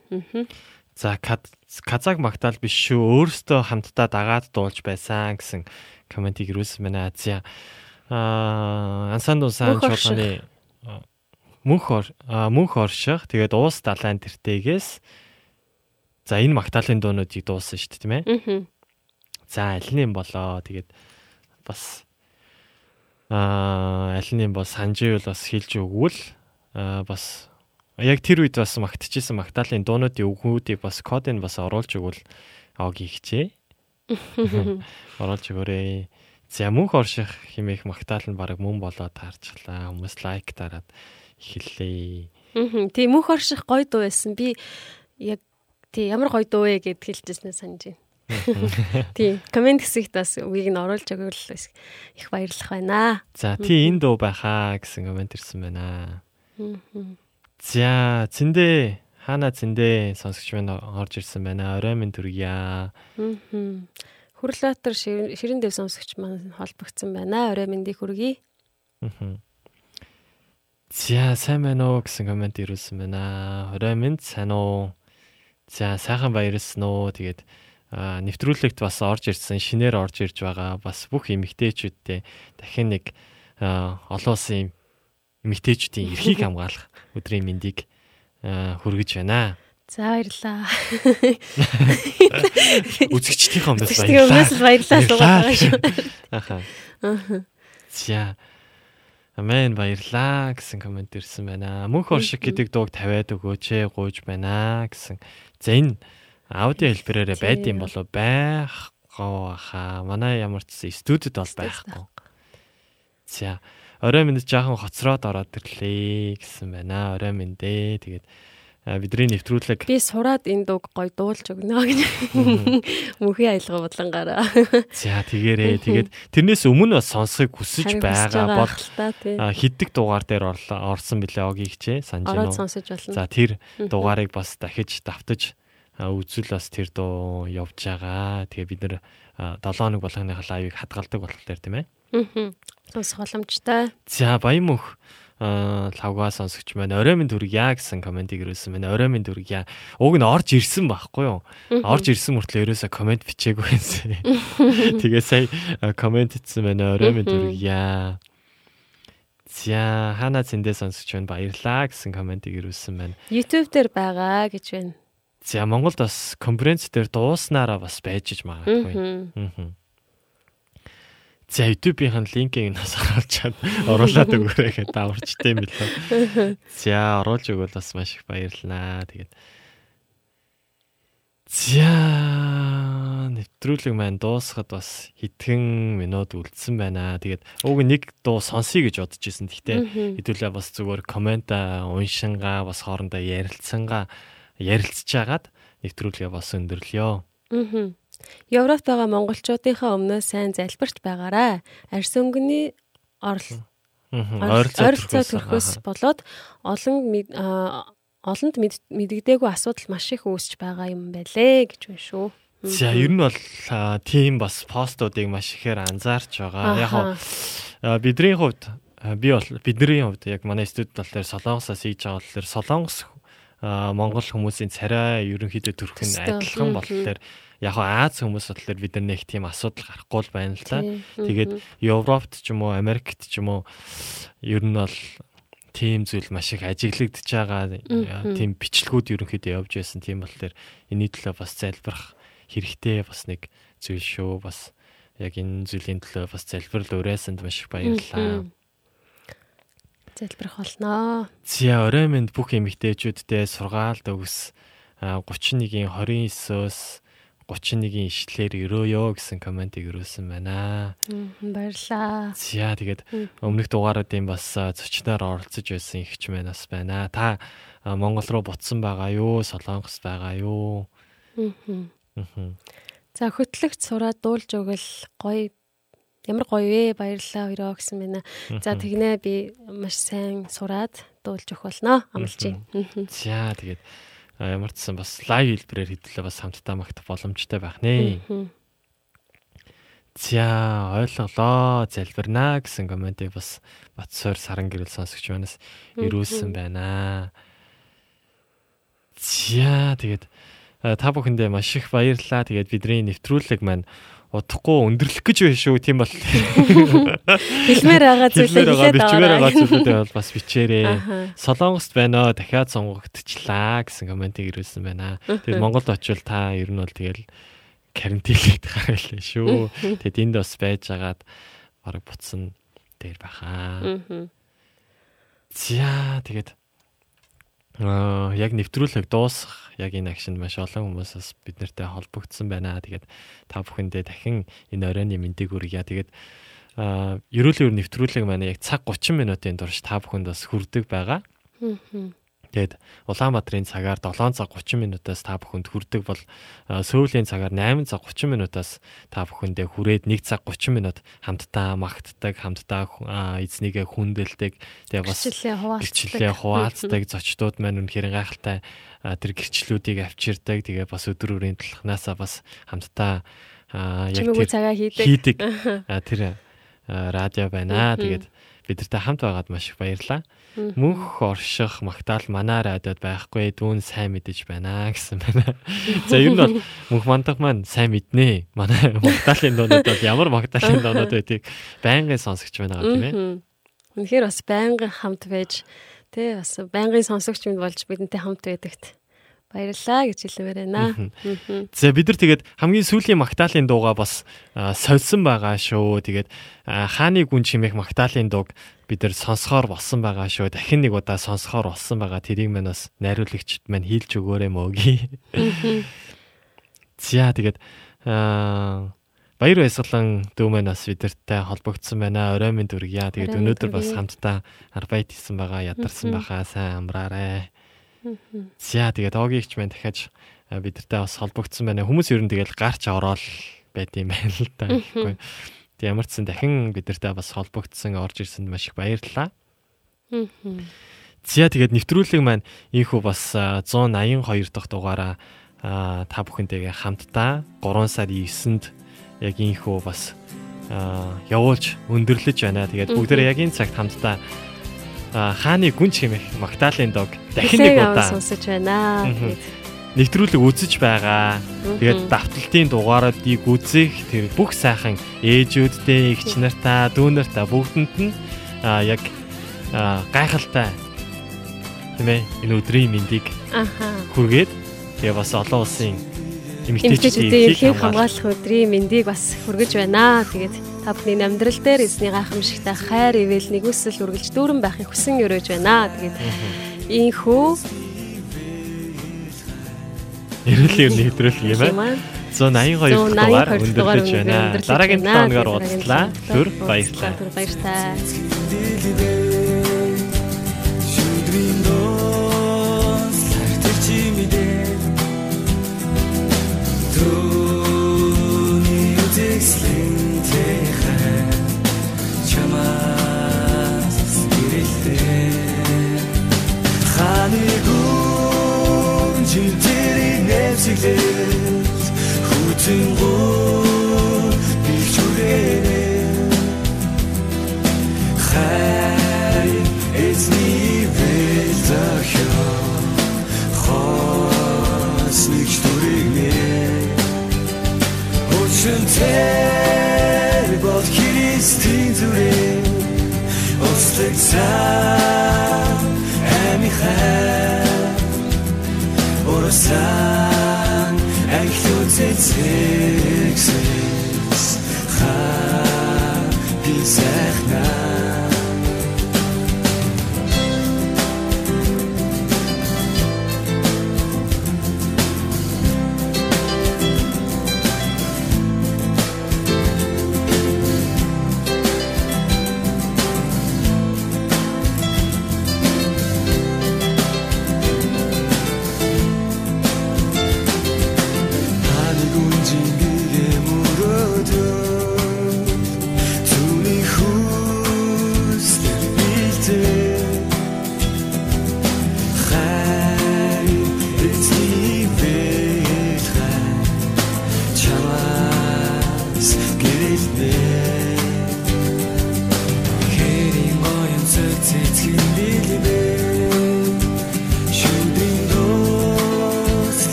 За Каз- Казак Магдал биш шүү. Өөрөөсөө хамтдаа дагаад дуулж байсан гэсэн комментиг ирүүлсэн байна. За аа ансан дусан чуулганы мөнх ор- мөнх орших тэгээд уус далайн тэртегээс за энэ Магдалын дуунуудыг дуулсан шүү дээ тийм ээ. Аа. За аль нь юм болоо тэгээд бас аа аль нь юм бол санживэл бас хэлж өгвөл аа бас яг тэр үед бас магтчихсэн Магдалины дуунуудын үгүүдийг бас кодыг бас оруулж өгвөл ог ихчээ. Оруулж өгөөрэй. За мөнх орших химээх Магдал нь баг мөн болоод таарчлаа. Хүмүүс лайк дараад эхэллээ. Аа. Тийм мөнх орших гоё дуу байсан. Би яг тий ямар гоё дуу вэ гэд хэлжсэнээ санаж байна. Тийм комент хэсэгт бас үгийг нь оруулж өгвөл их баярлах байна. За тий энэ дуу байхаа гэсэн комент ирсэн байна. За зэндээ хаана зэндээ сонсогч маань орж ирсэн байна. Орой минь төргийа. Аа. Хүрлэтэр ширэн дэв сонсогч маань холбогдсон байна. Орой мэндийг хүргэе. За сайн байна уу гэсэн комент ирүүлсэн байна. Орой минь сайн уу? За сайхан баярлсан уу? Тэгээд нэвтрүүлэгт бас орж ирсэн, шинээр орж ирж байгаа бас бүх эмэгтэйчүүдтэй дахин нэг олон улсын эмэгтэйчүүдийн эрхийг хамгаалах өдрийн мэндийг хүргэж байна. За баярлаа. Үзэгчдийн Тэгтээ өмнөөс л баярлалаа суугаад байгаа шүү. Аха. За. Амен баярлаа гэсэн комент ирсэн байна. Мөнх оршиг гэдэг дууг тавиад өгөөч ээ гуйж байна гэсэн. За энэ аудио хэлбэрээрээ байд юм болов байхгүй хаа. Манай ямар ч студид бол байхгүй. За. Орой минь жаахан хоцроод ороод ирлээ гэсэн байна. Орой минь дээ. Тэгээд бидний нэвтрүүлэг. Би сураад энэ дууг гоё дуулж өгнө гэж. Мөнхийн аялга бодлонгаараа за тэгээрээ тэгээд тэрнээс өмнө сонсохыг хүсэж байгаа бол хиддэг дугаар дээр орсон билээ. Огийг хичээ. Санаж байна уу? За тэр дугаарыг бас дахиж давтаж а, үзвэл бас тэр дуу явж байгаа. Тэгээ бид нэр 7 хоног болгоныхаа лайвыг хадгалдаг болохоор тийм ээ. Аа. Сонсох боломжтой. За баян мөнх а, лавгаа сонсогч маань орой минь дүргийа гэсэн комментиг ирүүлсэн байна. Орой минь дүргийа. Уг нь орж ирсэн байхгүй юу? Орж ирсэн мөртлөө ерөөсө коммент бичээгүй байсан. Тэгээ сая а, коммент итсэн байна. Орой минь дүргийа. За хана зэндээ сонсогч байна. Баярлаа гэсэн комментиг ирүүлсэн байна. YouTube дээр байгаа гэж байна. За Монголд бас конференц дээр дууснараа бас байж иж магадгүй. Аа. За YouTube-ийн линкийг нас оруулж чад оруулаад өгөөрэй гэдэг даварчтай юм лээ. За оруулж өгвөл бас маш их баярлалаа. Тэгээд За нэвтрүүлэг маань дуусахад бас хэдхэн минут үлдсэн байна. Тэгээд уг нэг дуу сонсъё гэж бодож исэн. Гэхдээ хэдүүлээ бас зүгээр коммент уншингаа бас хоорондоо ярилцсангаа ярилцж агаад нэвтрүүлгээ бас өндөрлөё. Аа. Европт байгаа монголчуудынхаа өмнөө сайн залбирч байгаарай. Арьс өнгөний орл Ойролцоо төрхөөс болоод олон олонд мэд- мэдэгдээгүй асуудал маш их үүсэж байгаа юм байлээ гэж байна шүү. За ер нь бол тийм бас постуудыг маш ихээр анзаарч байгаа. Яг а, бидний хувьд би бол бидний хувьд яг манай студид болохоор Солонгосоос хийж байгаа болохоор Солонгос Монгол хүмүүсийн царай ерөнхийдөө төрх нь Төстэй. адилхан болохоор яг Аз хүмүүс болохоор бид нар нэг тийм асуудал гарахгүй л байна л та. Тэгээд Европт ч юм уу Америкт ч юм уу ер нь бол тийм зүйл маш их ажиглагдж байгаа тийм бичлэгүүд ерөнхийдөө явж байсан тийм болохоор энэний төлөө бас залбирах хэрэгтэй бас нэг зүйл шүү бас яг энэ зүйлийн төлөө бас залбирал урайсанд маш их баярлалаа. Залбирах болноо. Зя орой минь бүх эмэгтэйчүүдтэй сургаалт өгс а, 31-ийн 29-өөс 31-ийн ишлэлээр өрөөё гэсэн комментиг өрөөсөн байна. Баярлаа. За тэгээд өмнөх дугаараадын бас а, зочноор оролцож байсан ихч маань бас байна. Та Монгол руу буцсан байгаа юу? Солонгос байгаа юу? За хөтлөгч сураад дуулж өгөл гоё ямар гоё вэ? Баярлалаа хоёроо гэсэн байна. За тэгнэ би маш сайн сураад дуулж өгөх болноо. Амлаж байна. За тэгээд ямар ч сан бас лайв хэлбэрээр хэдлээ бас хамтдаа магтах боломжтой байх нэ. За ойлголоо залбирнаа гэсэн комментиг бас Батсуур саран гэрэл сонсогч манаас ирүүлсэн байна. За тэгээд та бүхэндээ маш их баярлалаа. Тэгээд бидний нэвтрүүлэг маань удахгүй өндөрлөх гэж байна шүү. Тийм бол хэлмээр байгаа зүйлээ хэлээд бичмээр байгаа зүйлүүдээ бол бас бичээрээ. Солонгост байна оо дахиад сонгогдчихлаа гэсэн комментиг ирүүлсэн байна. Тэгээд Монголд очивол та ер нь бол тэгэл карантинлээд гараалаа шүү. Тэгэд энд бас байж агаад бараг буцсан дээр байхаа. За тэгээд аа яг нэвтрүүлэг дуусах яг энэ акшнд маш олон хүмүүсээс бид нартай холбогдсон байна. Тэгээд та бүхэндээ дахин энэ оройн мэндийг хүргье. Тэгээд аа ерөөлийн нэвтрүүлэг маань яг цаг 30 минутын турш та бүхэнд бас хүрдэг байгаа. Тэгэд Улаанбаатарын цагаар 7 цаг 30 минутаас та бүхэнд хүрдэг бол Сөүлийн цагаар 8 цаг 30 минутаас та бүхэндээ хүрээд 1 цаг 30 минут хамтдаа магтдаг, хамтдаа эзнийгээ хүндэлдэг. Тэгээ бас гэрчлэлээ хуваалцдаг зочдууд маань үнэхээр гайхалтай тэр гэрчлэлүүдийг авчирдаг. Тэгээ бас өдөр бүрийн талхнаасаа бас хамтдаа яг тэр цагаа хийдэг. Тэр радио байна. Тэгээд бидэртэй хамт байгаад маш их баярлалаа. Мөнх орших магтаал манай радиод байхгүй дүүн сайн мэдэж байна гэсэн байна. За ер нь бол мөнх мандах маань сайн мэднэ. Манай магтаалын дуунууд бол ямар магтаалын дуунууд байдгийг байнгын сонсогч байна гэх тийм ээ. Үнэхээр бас байнгын хамт байж тий бас байнгын сонсогч минь болж бидэнтэй хамт байдагт баярлалаа гэж хэлмээр байна. За бид нар тэгээд хамгийн сүүлийн магтаалын дууга бас сольсон байгаа шүү. Тэгээд хааны гүн чимээх магтаалын дууг бид нар сонсохоор болсон байгаа шүү. Дахин нэг удаа сонсохоор болсон байгаа. Тэрийг мань бас найруулагчд маань хийлж өгөөрэй мөөги. За тэгээд Баяр баясгалан дүү маань бас бидэртэй холбогдсон байна. Орой минь дүргийа. Тэгээд өнөөдөр бас хамтдаа арбайт хийсэн байгаа, ядарсан байхаа сайн амраарай. За тэгээд огийгч маань дахиад бидэртэй бас холбогдсон байна. Хүмүүс ер нь тэгэл гарч ороод байт юм байна л да. Тэг ямар ч сан дахин бидэртэй бас холбогдсон орж ирсэнд маш их баярлалаа. За тэгээд нэвтрүүлэг маань ийхүү бас 182 дахь дугаараа та бүхэнтэйгээ хамтдаа 3 сарын 9-нд яг ийхүү бас явуулж өндөрлөж байна. Тэгээд бүгдээ яг энэ цагт хамтдаа хааны гүнж хэмэх Магдалины дог дахин нэг удаа сонсож байна. Нэвтрүүлэг үзэж байгаа. Тэгээд давталтын дугааруудыг үзэх тэр бүх сайхан ээжүүдтэй, эгч нартаа, дүү нартаа бүгдэнд нь яг гайхалтай тийм ээ энэ өдрийн мэндийг хүргээд тэгээ бас олон улсын эмэгтэйчүүдийн эрхийн хамгаалах өдрийн мэндийг бас хүргэж байна. Тэгээд та бүхний амьдрал дээр эзний гайхамшигтай хайр ивэл нэгүсэл үргэлж дүүрэн байхыг хүсэн өрөөж байна. Тэгээд ийхүү Эрүүлийн нэвтрүүлэг юм аа. 182 дугаар өндөрлөж байна. Дараагийн 7 хоногоор уулзлаа. Түр баярлалаа. Түр баярлалаа. Жинтэрийн нэвсгэлээс хүчин гоо бичүрээ Хай эзний вэлзахё Хосник дүрэгнээ Хүчэнтэй бол Христийн зүрээ Ослог цаа амихай Орасан Texas, high,